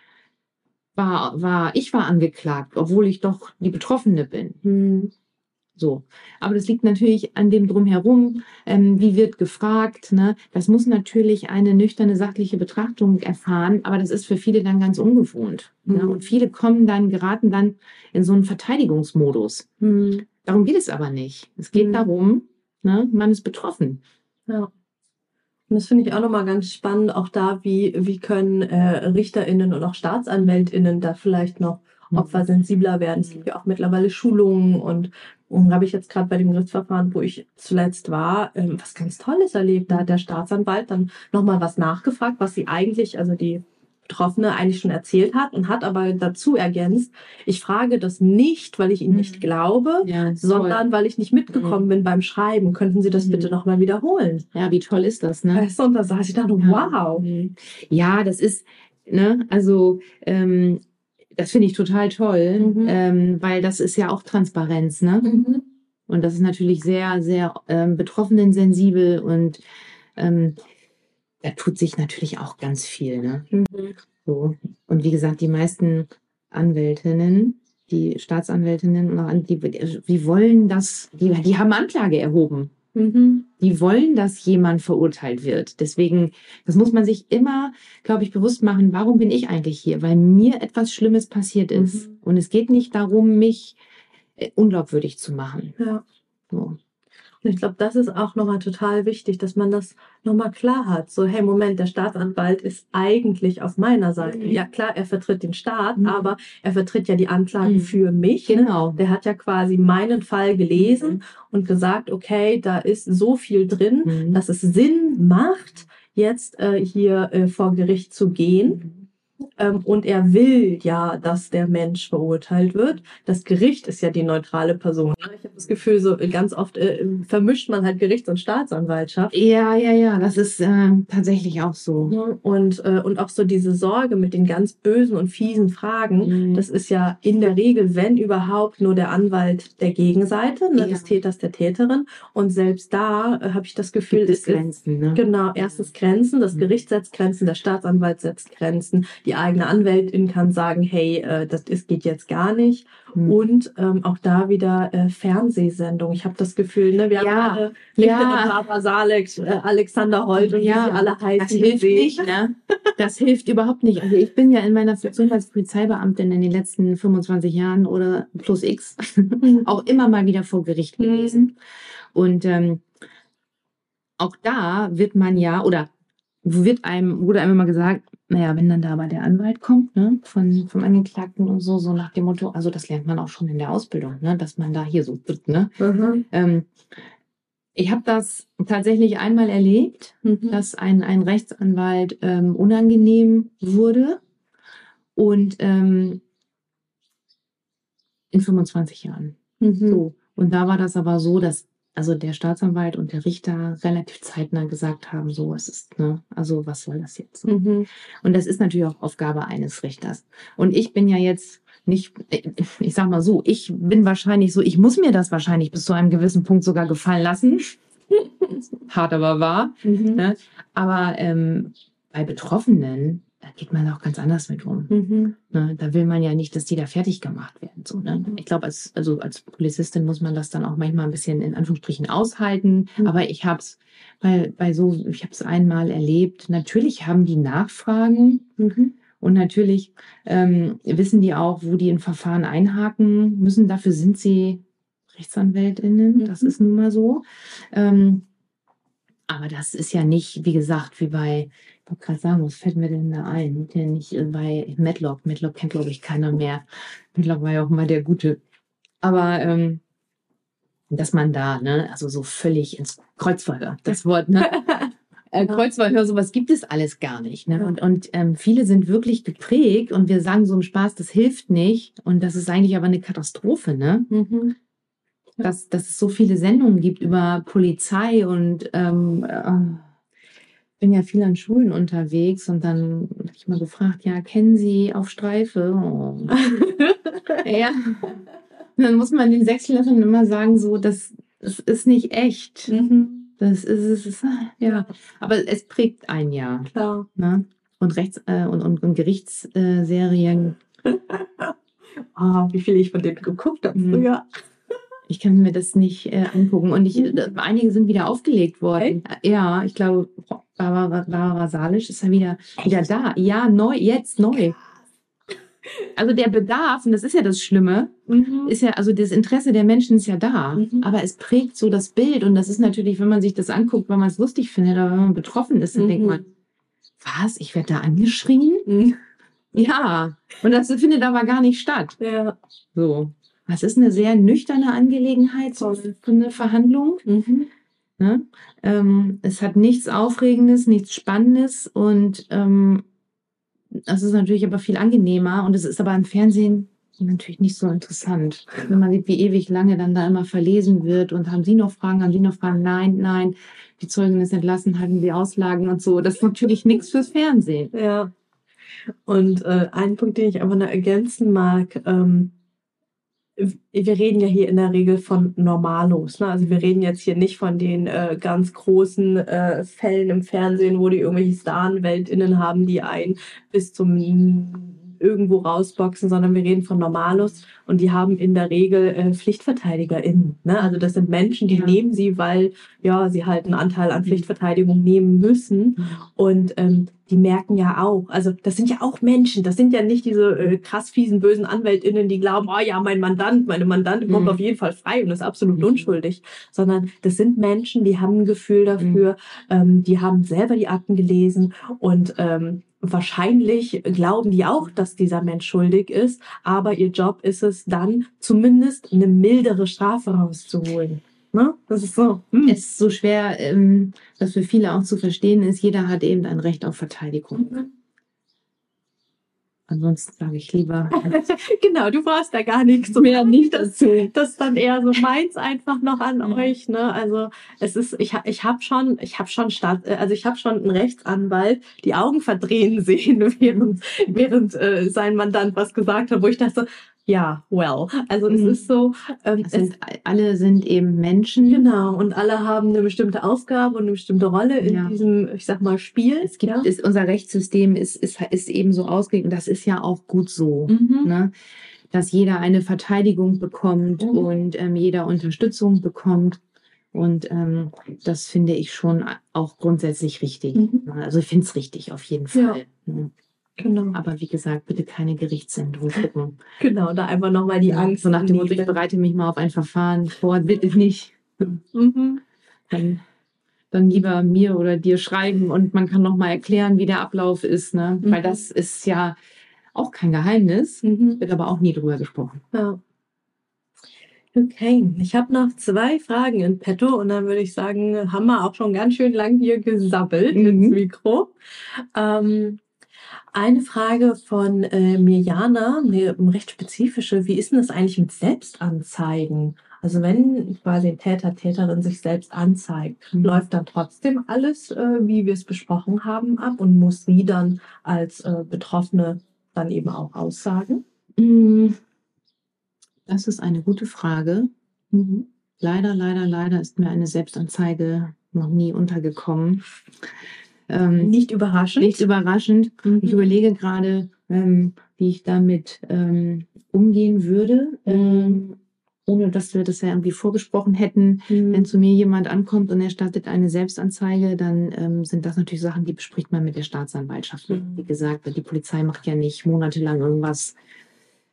war, war, ich war angeklagt, obwohl ich doch die Betroffene bin. Mhm. So. Aber das liegt natürlich an dem Drumherum. Ähm, wie wird gefragt? Ne? Das muss natürlich eine nüchterne, sachliche Betrachtung erfahren, aber das ist für viele dann ganz ungewohnt. Ne? Mhm. Ne? Und viele kommen dann, geraten dann in so einen Verteidigungsmodus. Mhm. Darum geht es aber nicht. Es geht mhm. darum, ne? man ist betroffen. Ja. Und das finde ich auch nochmal ganz spannend, auch da, wie, wie können äh, RichterInnen und auch StaatsanwältInnen da vielleicht noch. Opfer sensibler werden. Es gibt ja auch mittlerweile Schulungen und und habe ich jetzt gerade bei dem Gerichtsverfahren, wo ich zuletzt war, ähm, was ganz Tolles erlebt. Da hat der Staatsanwalt dann nochmal was nachgefragt, was sie eigentlich, also die Betroffene eigentlich schon erzählt hat und hat aber dazu ergänzt, ich frage das nicht, weil ich Ihnen nicht mhm. glaube, ja, sondern weil ich nicht mitgekommen mhm. bin beim Schreiben. Könnten Sie das mhm. bitte nochmal wiederholen? Ja, wie toll ist das, ne? Weißt du, und da saß ich da, wow. Ja, das ist, ne, also ähm, das finde ich total toll, mhm. ähm, weil das ist ja auch Transparenz, ne? Mhm. Und das ist natürlich sehr, sehr ähm, betroffenen sensibel und ähm, da tut sich natürlich auch ganz viel, ne? Mhm. So. Und wie gesagt, die meisten Anwältinnen, die Staatsanwältinnen, die, die wollen das, die, die haben Anklage erhoben. Mhm. Die wollen, dass jemand verurteilt wird. Deswegen, das muss man sich immer, glaube ich, bewusst machen. Warum bin ich eigentlich hier? Weil mir etwas Schlimmes passiert ist. Mhm. Und es geht nicht darum, mich äh, unglaubwürdig zu machen. Ja. So. Und ich glaube, das ist auch nochmal total wichtig, dass man das nochmal klar hat. So, hey, Moment, der Staatsanwalt ist eigentlich auf meiner Seite. Mhm. Ja, klar, er vertritt den Staat, mhm. aber er vertritt ja die Anklagen mhm. für mich. Ne? Genau. Der hat ja quasi meinen Fall gelesen mhm. und gesagt, okay, da ist so viel drin, mhm. dass es Sinn macht, jetzt äh, hier äh, vor Gericht zu gehen. Ähm, und er will ja, dass der Mensch verurteilt wird. Das Gericht ist ja die neutrale Person. Ich habe das Gefühl, so ganz oft äh, vermischt man halt Gerichts- und Staatsanwaltschaft. Ja, ja, ja, das ist äh, tatsächlich auch so. Und, äh, und auch so diese Sorge mit den ganz bösen und fiesen Fragen, mhm. das ist ja in der Regel, wenn überhaupt, nur der Anwalt der Gegenseite, ne, ja. des Täters, der Täterin. Und selbst da äh, habe ich das Gefühl, Gibt es Grenzen. Ne? Genau, erstens Grenzen, das mhm. Gericht setzt Grenzen, der Staatsanwalt setzt Grenzen die eigene Anwältin kann sagen, hey, äh, das ist, geht jetzt gar nicht. Mhm. Und ähm, auch da wieder äh, Fernsehsendung. Ich habe das Gefühl, ne, wir Ja, haben äh, ja. Barbara Salex, äh, Alexander Holt und wie sie alle heißen. das hilft nicht, ne? Das hilft überhaupt nicht. Also ich bin ja in meiner Funktion als Polizeibeamtin in den letzten 25 Jahren oder plus X (laughs) auch immer mal wieder vor Gericht Mhm. gewesen. Und ähm, auch da wird man ja, oder wird einem, wurde einem immer gesagt, naja, wenn dann da aber der Anwalt kommt, ne, von, vom Angeklagten und so, so nach dem Motto, also das lernt man auch schon in der Ausbildung, ne, dass man da hier so, ne. Mhm. Ähm, ich habe das tatsächlich einmal erlebt, Mhm. dass ein, ein Rechtsanwalt ähm, unangenehm wurde und ähm, in 25 Jahren. Mhm. So. Und da war das aber so, dass also der Staatsanwalt und der Richter relativ zeitnah gesagt haben, so es ist, ne, also was soll das jetzt? Mhm. Und das ist natürlich auch Aufgabe eines Richters. Und ich bin ja jetzt nicht, ich sag mal so, ich bin wahrscheinlich so, ich muss mir das wahrscheinlich bis zu einem gewissen Punkt sogar gefallen lassen. (laughs) Hart aber wahr. Mhm. Ne? Aber ähm, bei Betroffenen, da geht man auch ganz anders mit um. Mhm. Ne? Da will man ja nicht, dass die da fertig gemacht werden. So, ne? Ich glaube, als, also als Polizistin muss man das dann auch manchmal ein bisschen in Anführungsstrichen aushalten. Mhm. Aber ich habe es bei, bei so, ich habe es einmal erlebt. Natürlich haben die Nachfragen Mhm. und natürlich ähm, wissen die auch, wo die in Verfahren einhaken müssen. Dafür sind sie RechtsanwältInnen. Das Mhm. ist nun mal so. Ähm, aber das ist ja nicht, wie gesagt, wie bei, wollte gerade sagen, was fällt mir denn da ein? Denn nicht äh, bei Matlock. Matlock kennt, glaube ich, keiner mehr. Matlock war ja auch mal der Gute. Aber ähm, dass man da, ne, also so völlig ins Kreuzverhör, das Wort, ne? (laughs) Äh, Kreuzverhör, sowas gibt es alles gar nicht. Ne? Und, und ähm, viele sind wirklich geprägt und wir sagen so im Spaß, das hilft nicht. Und das ist eigentlich aber eine Katastrophe, ne? Mhm. Dass, dass es so viele Sendungen gibt über Polizei und ähm, äh, bin ja viel an Schulen unterwegs und dann habe ich mal gefragt, ja, kennen Sie auf Streife? Oh. (laughs) ja. Und dann muss man den Sechsklässlern immer sagen, so, das, das ist nicht echt. Mhm. Das ist, es ist, ja. Aber es prägt ein Jahr. Klar. Ne? Und Rechts- äh, und, und, und Gerichtsserien, (laughs) Ah, wie viel ich von denen geguckt habe Mhm. früher. Ich kann mir das nicht äh, angucken. Und ich, äh, einige sind wieder aufgelegt worden. Ja, ich glaube, Barbara, Barbara Salisch ist ja wieder, wieder da. Ja, neu, jetzt neu. Also der Bedarf, und das ist ja das Schlimme, Mhm. ist ja, also das Interesse der Menschen ist ja da. Mhm. Aber es prägt so das Bild. Und das ist natürlich, wenn man sich das anguckt, weil man es lustig findet, oder wenn man betroffen ist, dann Mhm. denkt man, was? Ich werde da angeschrien? Mhm. Ja. Und das findet aber gar nicht statt. Ja. So. Das ist eine sehr nüchterne Angelegenheit, so eine Verhandlung. Mhm. Ne? Ähm, es hat nichts Aufregendes, nichts Spannendes und ähm, das ist natürlich aber viel angenehmer und es ist aber im Fernsehen natürlich nicht so interessant. Wenn man sieht, wie ewig lange dann da immer verlesen wird und haben Sie noch Fragen, haben Sie noch Fragen? Nein, nein, die Zeugin ist entlassen, halten Sie Auslagen und so. Das ist natürlich nichts fürs Fernsehen. Ja. Und äh, ein Punkt, den ich aber noch ergänzen mag, ähm, wir reden ja hier in der Regel von Normalos. Ne? Also wir reden jetzt hier nicht von den äh, ganz großen äh, Fällen im Fernsehen, wo die irgendwelche Staranwältinnen haben, die einen bis zum irgendwo rausboxen, sondern wir reden von Normalos und die haben in der Regel äh, PflichtverteidigerInnen. Ne? Also das sind Menschen, die Ja. nehmen sie, weil ja sie halt einen Anteil an Pflichtverteidigung nehmen müssen. Und ähm, die merken ja auch, also das sind ja auch Menschen, das sind ja nicht diese äh, krass fiesen, bösen AnwältInnen, die glauben, oh ja, mein Mandant, meine Mandantin kommt Mhm. auf jeden Fall frei und ist absolut Mhm. unschuldig, sondern das sind Menschen, die haben ein Gefühl dafür, ähm, die haben selber die Akten gelesen und ähm, wahrscheinlich glauben die auch, dass dieser Mensch schuldig ist, aber ihr Job ist es dann zumindest eine mildere Strafe rauszuholen. Ne? Das ist so. hm. Es ist so schwer, ähm, das für viele auch zu verstehen ist, jeder hat eben ein Recht auf Verteidigung. Ansonsten sage ich lieber (laughs) genau, du brauchst da gar nichts mehr nicht dazu. das ist dann eher so meins einfach noch an Mhm. euch, ne? Also es ist, ich, ich habe schon, ich habe schon Staat, äh, also ich habe schon einen Rechtsanwalt die Augen verdrehen sehen, (laughs) während, während äh, sein Mandant was gesagt hat, wo ich dachte, so, ja, well. Also es Mhm. ist so, ähm, Es es, sind, alle sind eben Menschen. genau, und alle haben eine bestimmte Aufgabe und eine bestimmte Rolle in Ja. diesem, ich sag mal, Spiel. Es gibt, ja. ist, unser Rechtssystem ist, ist, ist eben so ausgelegt und das ist ja auch gut so. Mhm. Ne? Dass jeder eine Verteidigung bekommt Mhm. und ähm, jeder Unterstützung bekommt. Und ähm, das finde ich schon auch grundsätzlich richtig. Mhm. Ne? Also ich finde es richtig, auf jeden Ja. Fall. Ne? Genau, Aber wie gesagt, bitte keine Gerichtssendung gucken. (laughs) genau, da einfach nochmal die Ja, Angst. So nach dem Motto, ich bereite mich mal auf ein Verfahren vor, bitte nicht. Mhm. Dann, dann lieber mir oder dir schreiben und man kann nochmal erklären, wie der Ablauf ist. Ne? Weil Mhm. das ist ja auch kein Geheimnis, Mhm. wird aber auch nie drüber gesprochen. Ja. Okay, ich habe noch zwei Fragen in petto und dann würde ich sagen, haben wir auch schon ganz schön lang hier gesabbelt Mhm. ins Mikro. Ähm, eine Frage von äh, Mirjana, eine recht spezifische. Wie ist denn das eigentlich mit Selbstanzeigen? Also wenn quasi ein Täter, Täterin sich selbst anzeigt, Mhm. läuft dann trotzdem alles, äh, wie wir es besprochen haben, ab und muss sie dann als äh, Betroffene dann eben auch aussagen? Mm, Das ist eine gute Frage. Leider, leider, leider ist mir eine Selbstanzeige noch nie untergekommen. Ähm, Nicht überraschend. nicht überraschend. Mhm. Ich überlege gerade, ähm, wie ich damit ähm, umgehen würde, ähm, ohne dass wir das ja irgendwie vorgesprochen hätten. Mhm. Wenn zu mir jemand ankommt und er startet eine Selbstanzeige, dann ähm, sind das natürlich Sachen, die bespricht man mit der Staatsanwaltschaft. Mhm. Wie gesagt, die Polizei macht ja nicht monatelang irgendwas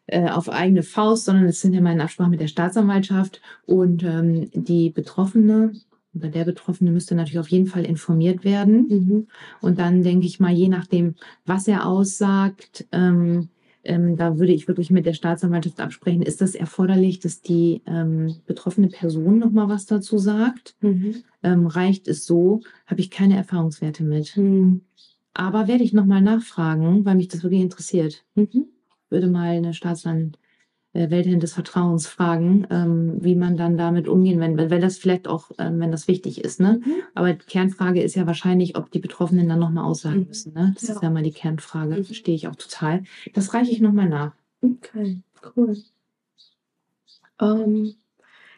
äh, auf eigene Faust, sondern es sind ja mal in Absprache mit der Staatsanwaltschaft. Und ähm, die Betroffene oder der Betroffene müsste natürlich auf jeden Fall informiert werden. Mhm. Und dann denke ich mal, je nachdem, was er aussagt, ähm, ähm, da würde ich wirklich mit der Staatsanwaltschaft absprechen, ist das erforderlich, dass die ähm, betroffene Person nochmal was dazu sagt? Mhm. Ähm, reicht es so? Habe ich keine Erfahrungswerte mit. Mhm. Aber werde ich nochmal nachfragen, weil mich das wirklich interessiert. Mhm. Würde mal eine Staatsanwältin äh, Welthin des Vertrauens fragen, ähm, wie man dann damit umgehen, wenn, wenn das vielleicht auch, ähm, wenn das wichtig ist. Ne? Mhm. Aber die Kernfrage ist ja wahrscheinlich, ob die Betroffenen dann nochmal aussagen Mhm. müssen. Ne? Das Ja. ist ja mal die Kernfrage. Mhm. Verstehe ich auch total. Das reiche ich nochmal nach. Okay, cool. Ähm,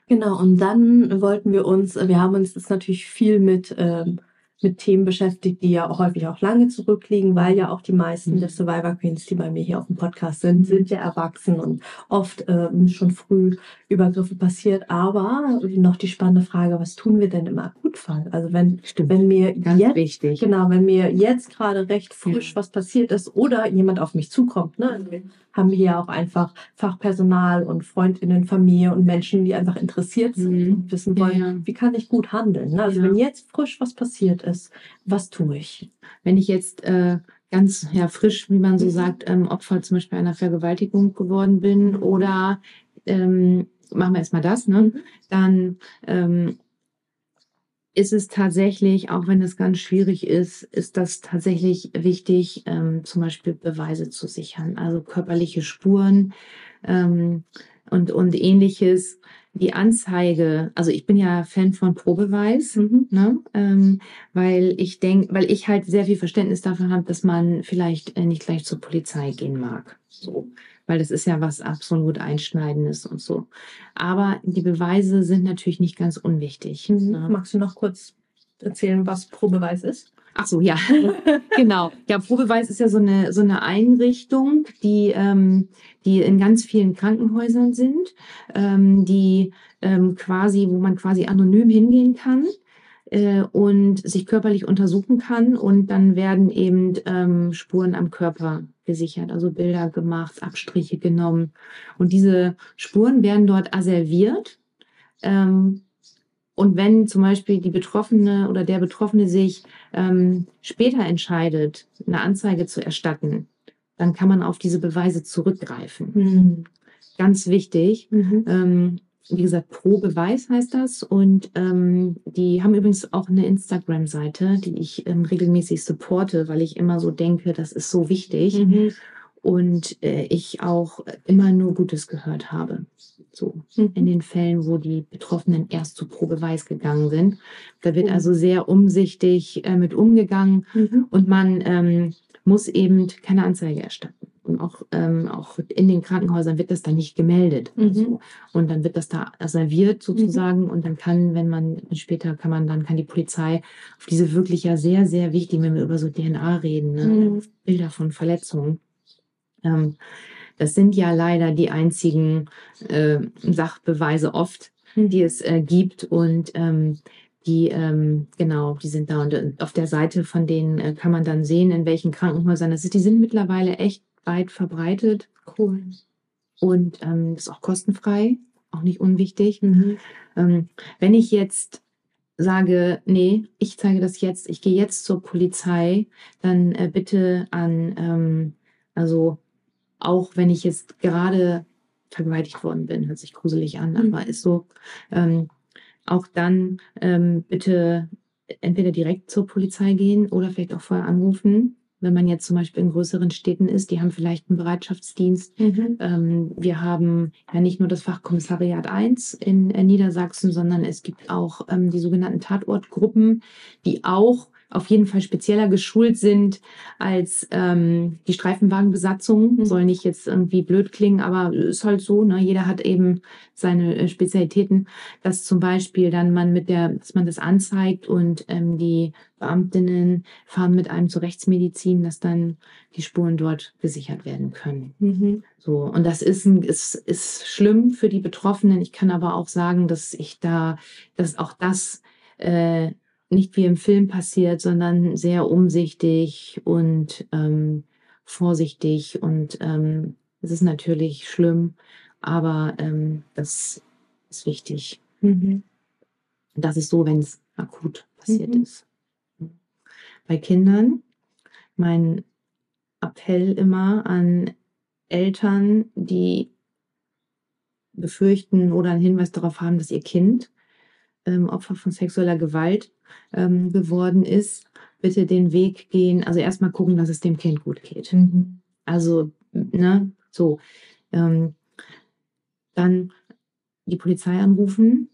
genau, und dann wollten wir uns, wir haben uns jetzt natürlich viel mit, ähm, mit Themen beschäftigt, die ja auch häufig auch lange zurückliegen, weil ja auch die meisten Mhm. der Survivor Queens, die bei mir hier auf dem Podcast sind, sind ja erwachsen und oft ähm, schon früh Übergriffe passiert. Aber noch die spannende Frage, was tun wir denn im Akutfall? Also wenn, Stimmt. wenn mir Ganz jetzt wichtig. Genau, wenn mir jetzt gerade recht frisch Ja. was passiert ist oder jemand auf mich zukommt, ne? Also haben hier ja auch einfach Fachpersonal und Freundinnen, Familie und Menschen, die einfach interessiert sind Mhm. und wissen Ja, wollen, ja. wie kann ich gut handeln. Ne? Also Ja. wenn jetzt frisch was passiert ist, was tue ich? Wenn ich jetzt äh, ganz ja, frisch, wie man so Mhm. sagt, ähm, Opfer zum Beispiel einer Vergewaltigung geworden bin oder ähm, machen wir erstmal das, ne? Mhm. dann ähm, ist es tatsächlich, auch wenn es ganz schwierig ist, ist das tatsächlich wichtig, ähm, zum Beispiel Beweise zu sichern, also körperliche Spuren ähm, und, und ähnliches. Die Anzeige, also ich bin ja Fan von Probeweis, Mhm. ne? ähm, weil ich denke, weil ich halt sehr viel Verständnis dafür habe, dass man vielleicht äh, nicht gleich zur Polizei gehen mag. So. Weil das ist ja was absolut Einschneidendes und so. Aber die Beweise sind natürlich nicht ganz unwichtig. Ne? Magst du noch kurz erzählen, was Probeweis ist? Ach so, ja, (laughs) genau. Ja, Probeweis ist ja so eine, so eine Einrichtung, die, ähm, die in ganz vielen Krankenhäusern sind, ähm, die ähm, quasi, wo man quasi anonym hingehen kann äh, und sich körperlich untersuchen kann und dann werden eben ähm, Spuren am Körper gesichert, also Bilder gemacht, Abstriche genommen und diese Spuren werden dort asserviert. Ähm, und wenn zum Beispiel die Betroffene oder der Betroffene sich ähm, später entscheidet, eine Anzeige zu erstatten, dann kann man auf diese Beweise zurückgreifen. Mhm. Ganz wichtig. Mhm. Ähm, wie gesagt, pro Beweis heißt das. Und ähm, die haben übrigens auch eine Instagram-Seite, die ich ähm, regelmäßig supporte, weil ich immer so denke, das ist so wichtig. Mhm. Und äh, ich auch immer nur Gutes gehört habe. So Mhm. in den Fällen, wo die Betroffenen erst zu Probeweis gegangen sind. Da wird Oh. also sehr umsichtig äh, mit umgegangen Mhm. und man ähm, muss eben keine Anzeige erstatten. Und auch, ähm, auch in den Krankenhäusern wird das dann nicht gemeldet. Mhm. So. Und dann wird das da serviert sozusagen und dann kann, wenn man später kann man, dann kann die Polizei auf diese wirklich ja sehr, sehr wichtig, wenn wir über so DNA reden, ne? Mhm. Bilder von Verletzungen. Ähm, das sind ja leider die einzigen äh, Sachbeweise oft, die es äh, gibt und ähm, die, ähm, genau, die sind da und äh, auf der Seite von denen äh, kann man dann sehen, in welchen Krankenhäusern das ist. Die sind mittlerweile echt weit verbreitet. Cool. Und ähm, ist auch kostenfrei, auch nicht unwichtig. Mhm. Ähm, wenn ich jetzt sage, nee, ich zeige das jetzt, ich gehe jetzt zur Polizei, dann äh, bitte an, ähm, also auch wenn ich jetzt gerade vergewaltigt worden bin, hört sich gruselig an, Mhm. aber ist so, ähm, auch dann ähm, bitte entweder direkt zur Polizei gehen oder vielleicht auch vorher anrufen. Wenn man jetzt zum Beispiel in größeren Städten ist, die haben vielleicht einen Bereitschaftsdienst. Mhm. Ähm, wir haben ja nicht nur das Fachkommissariat 1 in äh, Niedersachsen, sondern es gibt auch ähm, die sogenannten Tatortgruppen, die auch auf jeden Fall spezieller geschult sind als ähm, die Streifenwagenbesatzung. Mhm. Soll nicht jetzt irgendwie blöd klingen, aber ist halt so. Ne? Jeder hat eben seine äh, Spezialitäten, dass zum Beispiel dann man mit der, dass man das anzeigt und ähm, die Beamtinnen fahren mit einem zur Rechtsmedizin, dass dann die Spuren dort gesichert werden können. Mhm. So, und das ist, ein, ist, ist schlimm für die Betroffenen. Ich kann aber auch sagen, dass ich da, dass auch das äh, nicht wie im Film passiert, sondern sehr umsichtig und ähm, vorsichtig. Und ähm, es ist natürlich schlimm, aber ähm, das ist wichtig. Mhm. Das ist so, wenn es akut passiert Mhm. ist. Bei Kindern, mein Appell immer an Eltern, die befürchten oder einen Hinweis darauf haben, dass ihr Kind ähm, Opfer von sexueller Gewalt ähm, geworden ist, bitte den Weg gehen. Also erstmal gucken, dass es dem Kind gut geht. Mhm. Also, ne, so. Ähm, dann die Polizei anrufen,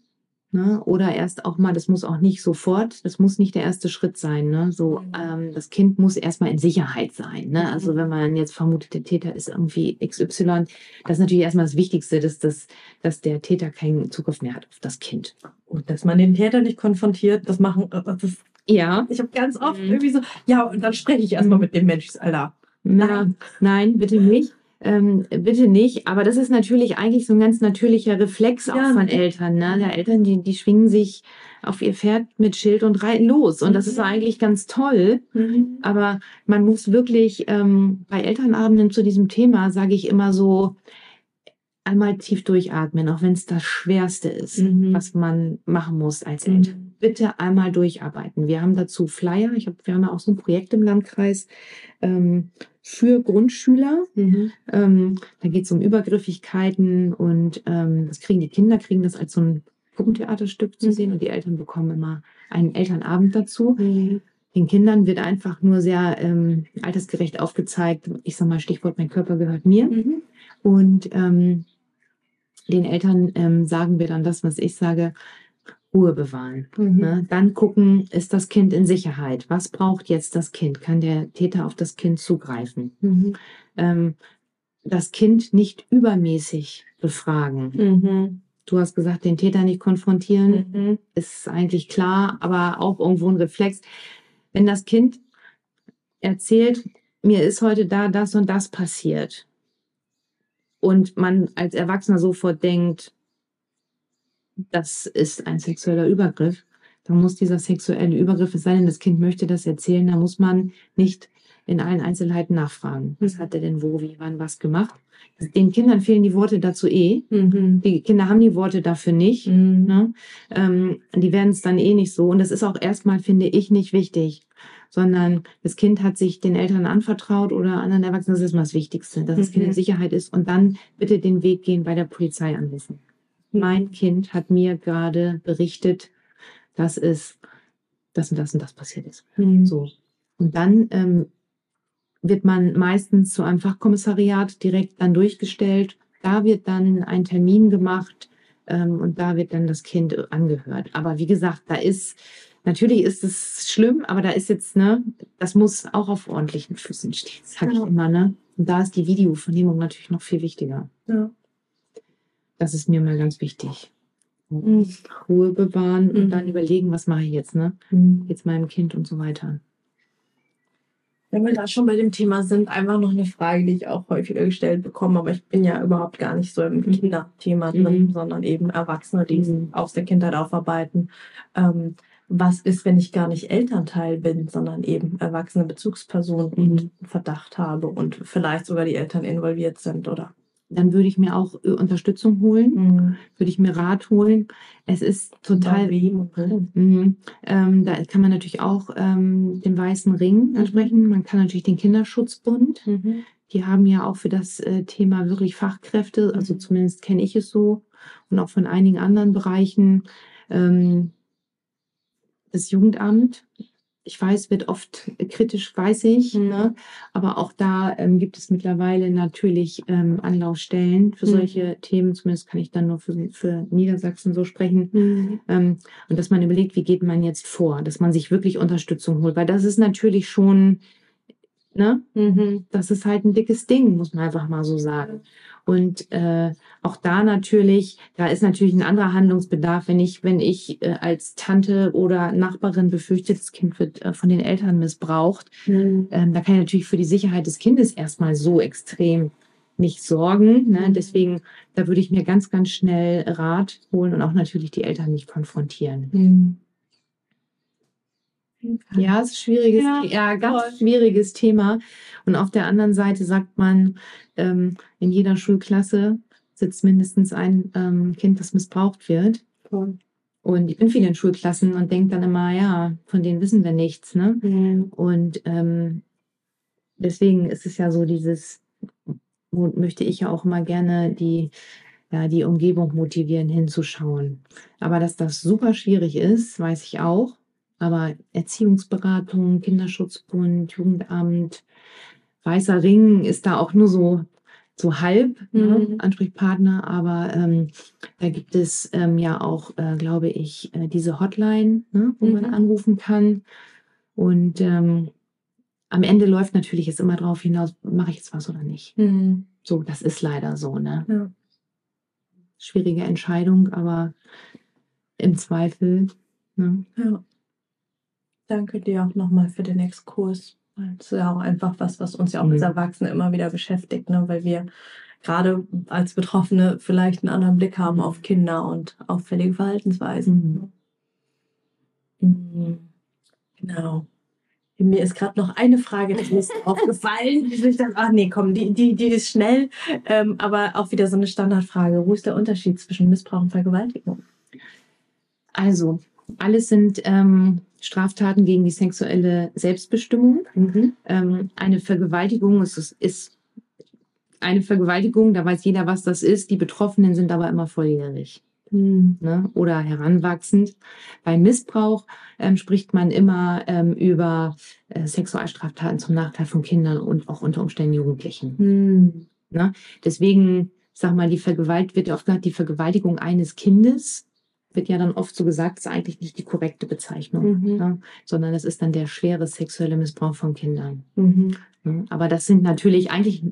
ne? Oder erst auch mal, das muss auch nicht sofort, das muss nicht der erste Schritt sein, ne? So, Mhm. ähm, das Kind muss erstmal in Sicherheit sein, ne? Also, Mhm. wenn man jetzt vermutet, der Täter ist irgendwie XY, das ist natürlich erstmal das Wichtigste, dass, das, dass der Täter keinen Zugriff mehr hat auf das Kind. Und dass man den Täter nicht konfrontiert, das machen, äh, das ist, Ja. ich habe ganz oft Mhm. irgendwie so, ja, und dann spreche ich erstmal Mhm. mit dem Mensch, Ich so, Alter. Na, nein, bitte nicht. Ähm, bitte nicht. Aber das ist natürlich eigentlich so ein ganz natürlicher Reflex auch Ja. von Eltern. Ne? Der Eltern, die, die schwingen sich auf ihr Pferd mit Schild und reiten los. Und das Mhm. ist eigentlich ganz toll. Mhm. Aber man muss wirklich ähm, bei Elternabenden zu diesem Thema, sage ich immer so, einmal tief durchatmen, auch wenn es das Schwerste ist, Mhm. was man machen muss als Eltern. Bitte einmal durcharbeiten. Wir haben dazu Flyer. Ich hab, wir haben ja auch so ein Projekt im Landkreis ähm, für Grundschüler. Mhm. Ähm, da geht es um Übergriffigkeiten und ähm, das kriegen die Kinder, kriegen das als so ein Puppentheaterstück zu Mhm. sehen und die Eltern bekommen immer einen Elternabend dazu. Mhm. Den Kindern wird einfach nur sehr ähm, altersgerecht aufgezeigt. Ich sag mal, Stichwort, mein Körper gehört mir. Mhm. Und ähm, den Eltern ähm, sagen wir dann das, was ich sage, Ruhe bewahren. Mhm. Ne? Dann gucken, ist das Kind in Sicherheit? Was braucht jetzt das Kind? Kann der Täter auf das Kind zugreifen? Mhm. Ähm, das Kind nicht übermäßig befragen. Mhm. Du hast gesagt, den Täter nicht konfrontieren, Mhm. ist eigentlich klar, aber auch irgendwo ein Reflex. Wenn das Kind erzählt, mir ist heute da das und das passiert und man als Erwachsener sofort denkt, das ist ein sexueller Übergriff, dann muss dieser sexuelle Übergriff, es sei denn, das Kind möchte das erzählen, dann muss man nicht in allen Einzelheiten nachfragen. Was hat er denn wo, wie, wann, was gemacht? Den Kindern fehlen die Worte dazu eh. Mhm. Die Kinder haben die Worte dafür nicht. Mhm. Ne? Ähm, die werden es dann eh nicht so. Und das ist auch erstmal, finde ich, nicht wichtig. Sondern das Kind hat sich den Eltern anvertraut oder anderen Erwachsenen. Das ist mal das Wichtigste, dass das Kind in Mhm. Sicherheit ist. Und dann bitte den Weg gehen, bei der Polizei anrufen. Mein Kind hat mir gerade berichtet, dass es das und das und das passiert ist. Mhm. So. Und dann ähm, wird man meistens zu einem Fachkommissariat direkt dann durchgestellt. Da wird dann ein Termin gemacht ähm, und da wird dann das Kind angehört. Aber wie gesagt, da ist natürlich ist es schlimm, aber da ist jetzt, ne, das muss auch auf ordentlichen Füßen stehen, sag Ja. ich immer, ne? Und da ist die Videovernehmung natürlich noch viel wichtiger. Ja. Das ist mir mal ganz wichtig. Mhm. Ruhe bewahren und Mhm. dann überlegen, was mache ich jetzt, ne? Mhm. Jetzt meinem Kind und so weiter. Wenn wir da schon bei dem Thema sind, einfach noch eine Frage, die ich auch häufiger gestellt bekomme, aber ich bin ja überhaupt gar nicht so im Mhm. Kinderthema drin, Mhm. sondern eben Erwachsene, die Mhm. aus der Kindheit aufarbeiten. Ähm, was ist, wenn ich gar nicht Elternteil bin, sondern eben erwachsene Bezugsperson und Verdacht habe und vielleicht sogar die Eltern involviert sind, oder? Dann würde ich mir auch äh, Unterstützung holen, würde ich mir Rat holen. Es ist total wo? Mhm. Ähm, da kann man natürlich auch ähm, den Weißen Ring Mhm. ansprechen. Man kann natürlich den Kinderschutzbund. Mhm. Die haben ja auch für das äh, Thema wirklich Fachkräfte. Also Mhm. zumindest kenne ich es so. Und auch von einigen anderen Bereichen. Ähm, das Jugendamt. Ich weiß, wird oft kritisch, weiß ich. Mhm. Ne? Aber auch da ähm, gibt es mittlerweile natürlich ähm, Anlaufstellen für Mhm. solche Themen. Zumindest kann ich dann nur für, für Niedersachsen so sprechen. Mhm. Ähm, und dass man überlegt, wie geht man jetzt vor, dass man sich wirklich Unterstützung holt, weil das ist natürlich schon, ne, Mhm. das ist halt ein dickes Ding, muss man einfach mal so sagen. Und äh, auch da natürlich, da ist natürlich ein anderer Handlungsbedarf, wenn ich, wenn ich äh, als Tante oder Nachbarin befürchte, das Kind wird äh, von den Eltern missbraucht, Mhm. ähm, da kann ich natürlich für die Sicherheit des Kindes erstmal so extrem nicht sorgen. Ne? Mhm. Deswegen, da würde ich mir ganz, ganz schnell Rat holen und auch natürlich die Eltern nicht konfrontieren. Mhm. Ja, es ist schwieriges, Ja, ja, ganz voll. schwieriges Thema. Und auf der anderen Seite sagt man, ähm, in jeder Schulklasse sitzt mindestens ein ähm, Kind, das missbraucht wird. Voll. Und ich bin viel in Schulklassen und denke dann immer, ja, von denen wissen wir nichts. Ne? Mhm. Und ähm, deswegen ist es ja so dieses, möchte ich ja auch immer gerne die, ja, die Umgebung motivieren, hinzuschauen. Aber dass das super schwierig ist, weiß ich auch. Aber Erziehungsberatung, Kinderschutzbund, Jugendamt, Weißer Ring ist da auch nur so, so halb ne, Mhm. Ansprechpartner. Aber ähm, da gibt es ähm, ja auch, äh, glaube ich, äh, diese Hotline, ne, wo man Mhm. anrufen kann. Und ähm, am Ende läuft natürlich jetzt immer darauf hinaus, mache ich jetzt was oder nicht. Mhm. So, das ist leider so, ne? Ja. Schwierige Entscheidung, aber im Zweifel, ne? Ja. Danke dir auch nochmal für den Exkurs. Das ist ja auch einfach was, was uns ja auch Mhm. als Erwachsene immer wieder beschäftigt, ne? weil wir gerade als Betroffene vielleicht einen anderen Blick haben auf Kinder und auffällige Verhaltensweisen. Mhm. Genau. Mir ist gerade noch eine Frage (laughs) aufgefallen. Die ich dachte, ach nee, komm, die, die, die ist schnell, ähm, aber auch wieder so eine Standardfrage. Wo ist der Unterschied zwischen Missbrauch und Vergewaltigung? Also, alles sind ähm, Straftaten gegen die sexuelle Selbstbestimmung. Mhm. Ähm, eine Vergewaltigung ist, ist, eine Vergewaltigung, da weiß jeder, was das ist. Die Betroffenen sind aber immer volljährig. Mhm. ne, oder heranwachsend. Bei Missbrauch ähm, spricht man immer ähm, über äh, Sexualstraftaten zum Nachteil von Kindern und auch unter Umständen Jugendlichen. Mhm. Deswegen, sag mal, die Vergewalt wird ja oft gesagt, die Vergewaltigung eines Kindes wird ja dann oft so gesagt, ist eigentlich nicht die korrekte Bezeichnung, Mhm. ne, sondern das ist dann der schwere sexuelle Missbrauch von Kindern. Mhm. Aber das sind natürlich eigentlich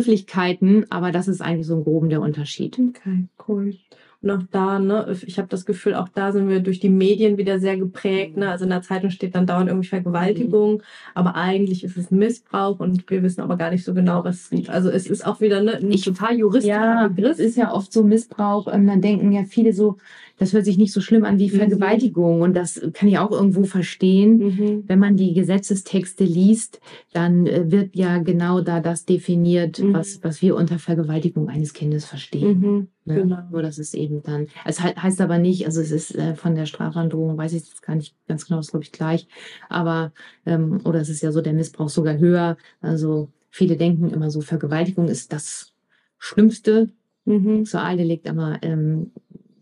Begrifflichkeiten, aber das ist eigentlich so im Groben der Unterschied. Okay, cool. Und auch da, ne, ich habe das Gefühl, auch da sind wir durch die Medien wieder sehr geprägt. Ne? Also in der Zeitung steht dann dauernd irgendwie Vergewaltigung, aber eigentlich ist es Missbrauch und wir wissen aber gar nicht so genau, was. Also es ist auch wieder ne, ein Ich- total juristischer Ja, Begriff. es ist ja oft so Missbrauch. Ähm, dann denken ja viele so, das hört sich nicht so schlimm an wie Mhm. Vergewaltigung. Und das kann ich auch irgendwo verstehen. Mhm. Wenn man die Gesetzestexte liest, dann äh, wird ja genau da das definiert, Mhm. was, was wir unter Vergewaltigung eines Kindes verstehen. Mhm. Ne? Genau. Nur das ist eben dann, es he heißt aber nicht, also es ist äh, von der Strafandrohung, weiß ich jetzt gar nicht ganz genau, ist glaube ich gleich, aber, ähm, oder es ist ja so der Missbrauch sogar höher. Also viele denken immer so, Vergewaltigung ist das Schlimmste, Mhm. Sexualdelikt, aber ähm,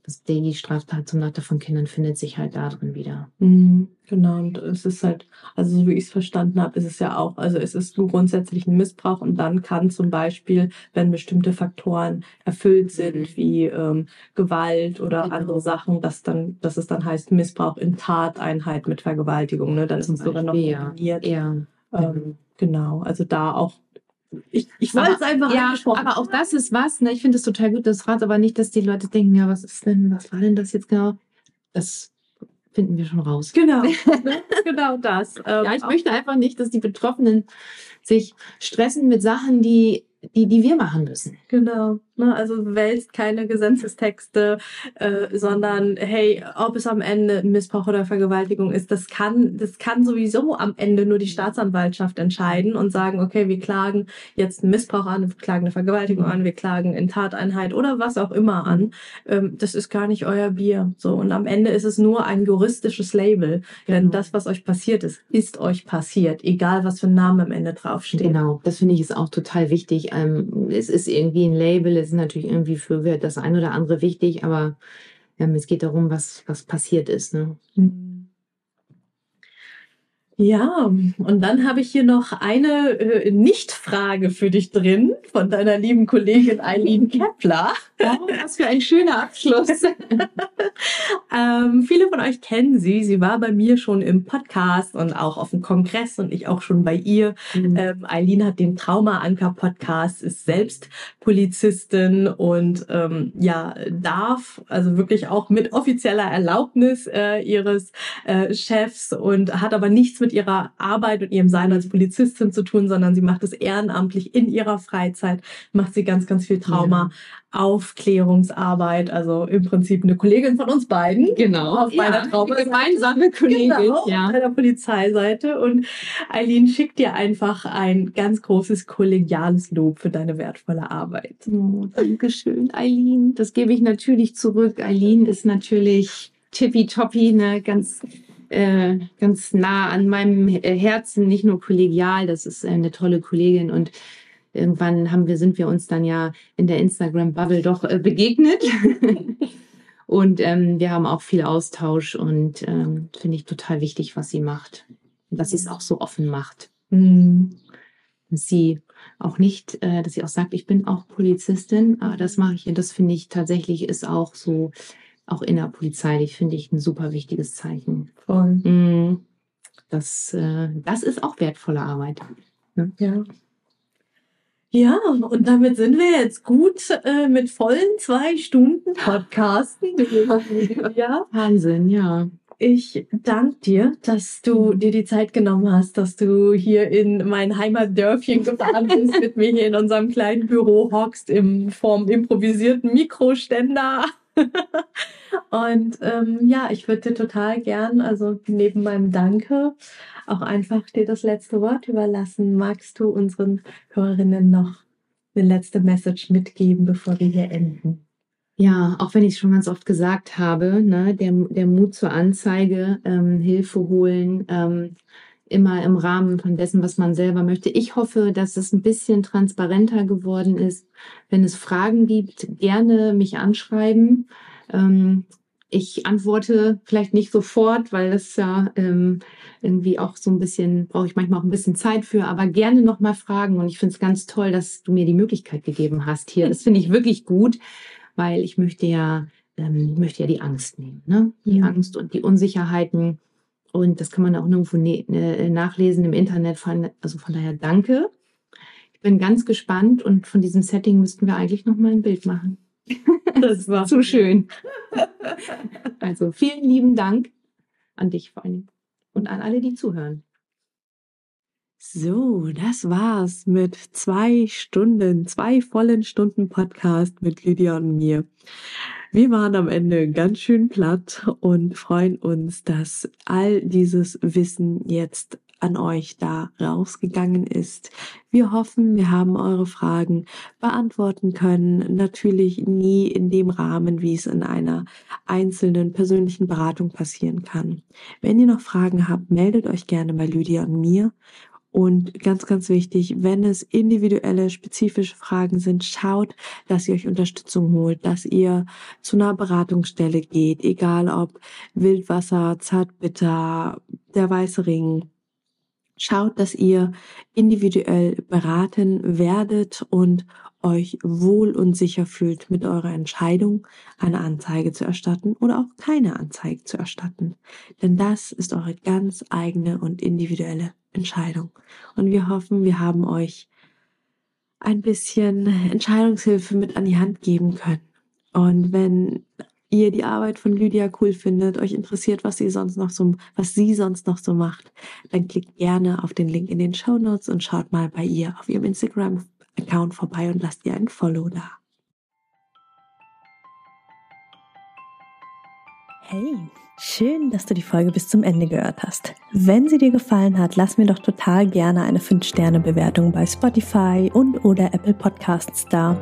das, die Straftat zum Nachteil von Kindern findet sich halt da drin wieder. Mhm, genau, und es ist halt, also so wie ich es verstanden habe, ist es ja auch, also es ist grundsätzlich ein Missbrauch und dann kann zum Beispiel, wenn bestimmte Faktoren erfüllt sind, mhm. wie ähm, Gewalt oder genau. andere Sachen, dass dann, dass es dann heißt Missbrauch in Tateinheit mit Vergewaltigung, ne? Dann zum ist es sogar noch definiert. Ja. Ähm, genau, also da auch ich, ich wollte es einfach ja, aber auch das ist was, ne? Ich finde es total gut, das Rat, aber nicht, dass die Leute denken, ja, was ist denn, was war denn das jetzt genau? Das finden wir schon raus. Genau, (laughs) genau das. Ähm, ja, ich möchte einfach nicht, dass die Betroffenen sich stressen mit Sachen, die die, die wir machen müssen. Genau. Ne? Also wälzt keine Gesetzestexte, äh, sondern hey, ob es am Ende Missbrauch oder Vergewaltigung ist, das kann, das kann sowieso am Ende nur die Staatsanwaltschaft entscheiden und sagen, okay, wir klagen jetzt einen Missbrauch an, wir klagen eine Vergewaltigung an, wir klagen in Tateinheit oder was auch immer an. Ähm, das ist gar nicht euer Bier. So und am Ende ist es nur ein juristisches Label, genau. denn das, was euch passiert ist, ist euch passiert, egal was für ein Name am Ende draufsteht. Genau, das finde ich ist auch total wichtig. Ähm, es ist irgendwie ein Label ist natürlich irgendwie für das ein oder andere wichtig, aber ähm, es geht darum, was, was passiert ist. Ne? Mhm. Ja, und dann habe ich hier noch eine äh, Nicht-Frage für dich drin von deiner lieben Kollegin Eileen Kepler. (laughs) Oh, was für ein schöner Abschluss. (laughs) (laughs) ähm, viele von euch kennen sie. Sie war bei mir schon im Podcast und auch auf dem Kongress und ich auch schon bei ihr. Mhm. Ähm, Eileen hat den Trauma-Anker-Podcast, ist selbst Polizistin und ähm, ja, darf also wirklich auch mit offizieller Erlaubnis äh, ihres äh, Chefs und hat aber nichts mit ihrer Arbeit und ihrem Sein als Polizistin zu tun, sondern sie macht es ehrenamtlich in ihrer Freizeit, macht sie ganz, ganz viel Trauma. Ja. Aufklärungsarbeit, also im Prinzip eine Kollegin von uns beiden. Genau. Auf meiner ja, Trauma. Gemeinsame (laughs) Kollegin. Genau, ja. Auf der Polizeiseite. Und Eileen schickt dir einfach ein ganz großes kollegiales Lob für deine wertvolle Arbeit. Oh, Dankeschön, Eileen. Das gebe ich natürlich zurück. Eileen ist natürlich tippitoppi, ne, ganz äh, ganz nah an meinem Herzen, nicht nur kollegial, das ist eine tolle Kollegin und irgendwann haben wir, sind wir uns dann ja in der Instagram-Bubble doch äh, begegnet. (laughs) und ähm, wir haben auch viel Austausch und ähm, finde ich total wichtig, was sie macht. Und dass sie es auch so offen macht. Mhm. Dass sie auch nicht, äh, dass sie auch sagt, ich bin auch Polizistin, aber das mache ich und das finde ich tatsächlich ist auch so auch innerpolizeilich finde ich ein super wichtiges Zeichen. Voll. Mm, das, äh, das ist auch wertvolle Arbeit. Ne? Ja. Ja, und damit sind wir jetzt gut äh, mit vollen zwei Stunden Podcasten. (laughs) ja. Wahnsinn, ja. Ich danke dir, dass du dir die Zeit genommen hast, dass du hier in mein Heimatdörfchen gefahren bist, (laughs) mit mir hier in unserem kleinen Büro hockst, im Form improvisierten Mikroständer. (laughs) und ähm, ja, ich würde dir total gern, also neben meinem Danke, auch einfach dir das letzte Wort überlassen. Magst du unseren Hörerinnen noch eine letzte Message mitgeben, bevor wir hier enden? Ja, auch wenn ich es schon ganz oft gesagt habe, ne, der, der Mut zur Anzeige, ähm, Hilfe holen, ähm, immer im Rahmen von dessen, was man selber möchte. Ich hoffe, dass es ein bisschen transparenter geworden ist. Wenn es Fragen gibt, gerne mich anschreiben. Ähm, ich antworte vielleicht nicht sofort, weil das ja ähm, irgendwie auch so ein bisschen, brauche ich manchmal auch ein bisschen Zeit für, aber gerne nochmal fragen. Und ich finde es ganz toll, dass du mir die Möglichkeit gegeben hast hier. Das finde ich wirklich gut, weil ich möchte ja, ähm, möchte ja die Angst nehmen. Ne? Die mhm. Angst und die Unsicherheiten und das kann man auch nirgendwo ne, ne, nachlesen im Internet. Von, also von daher danke. Ich bin ganz gespannt und von diesem Setting müssten wir eigentlich noch mal ein Bild machen. (laughs) Das war zu schön. Also vielen lieben Dank an dich vor allem und an alle, die zuhören. So, das war's mit zwei Stunden, zwei vollen Stunden Podcast mit Lydia und mir. Wir waren am Ende ganz schön platt und freuen uns, dass all dieses Wissen jetzt an euch da rausgegangen ist. Wir hoffen, wir haben eure Fragen beantworten können. Natürlich nie in dem Rahmen, wie es in einer einzelnen persönlichen Beratung passieren kann. Wenn ihr noch Fragen habt, meldet euch gerne bei Lydia und mir Und ganz, ganz wichtig, wenn es individuelle, spezifische Fragen sind, schaut, dass ihr euch Unterstützung holt, dass ihr zu einer Beratungsstelle geht, egal ob Wildwasser, Zartbitter, der weiße Ring. Schaut, dass ihr individuell beraten werdet und euch wohl und sicher fühlt mit eurer Entscheidung, eine Anzeige zu erstatten oder auch keine Anzeige zu erstatten. Denn das ist eure ganz eigene und individuelle Entscheidung. Und wir hoffen, wir haben euch ein bisschen Entscheidungshilfe mit an die Hand geben können. Und wenn ihr die Arbeit von Lydia cool findet, euch interessiert, was sie sonst noch so, was sie sonst noch so macht, dann klickt gerne auf den Link in den Show Notes und schaut mal bei ihr auf ihrem Instagram Account vorbei und lasst ihr ein Follow da. Hey, schön, dass du die Folge bis zum Ende gehört hast. Wenn sie dir gefallen hat, lass mir doch total gerne eine 5-Sterne-Bewertung bei Spotify und oder Apple Podcasts da.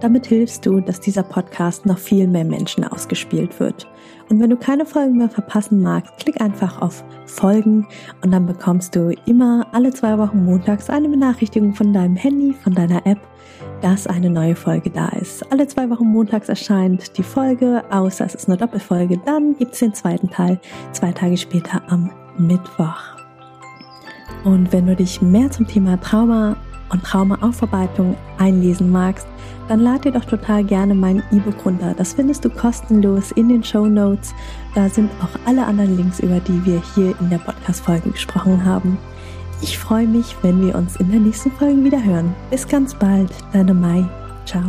Damit hilfst du, dass dieser Podcast noch viel mehr Menschen ausgespielt wird. Und wenn du keine Folgen mehr verpassen magst, klick einfach auf Folgen und dann bekommst du immer alle zwei Wochen montags eine Benachrichtigung von deinem Handy, von deiner App, dass eine neue Folge da ist. Alle zwei Wochen montags erscheint die Folge, außer es ist eine Doppelfolge. Dann gibt es den zweiten Teil zwei Tage später am Mittwoch. Und wenn du dich mehr zum Thema Trauma und Traumaaufarbeitung einlesen magst, dann lad dir doch total gerne mein E-Book runter. Das findest du kostenlos in den Show Notes. Da sind auch alle anderen Links, über die wir hier in der Podcast-Folge gesprochen haben. Ich freue mich, wenn wir uns in der nächsten Folge wieder hören. Bis ganz bald, deine Mai. Ciao.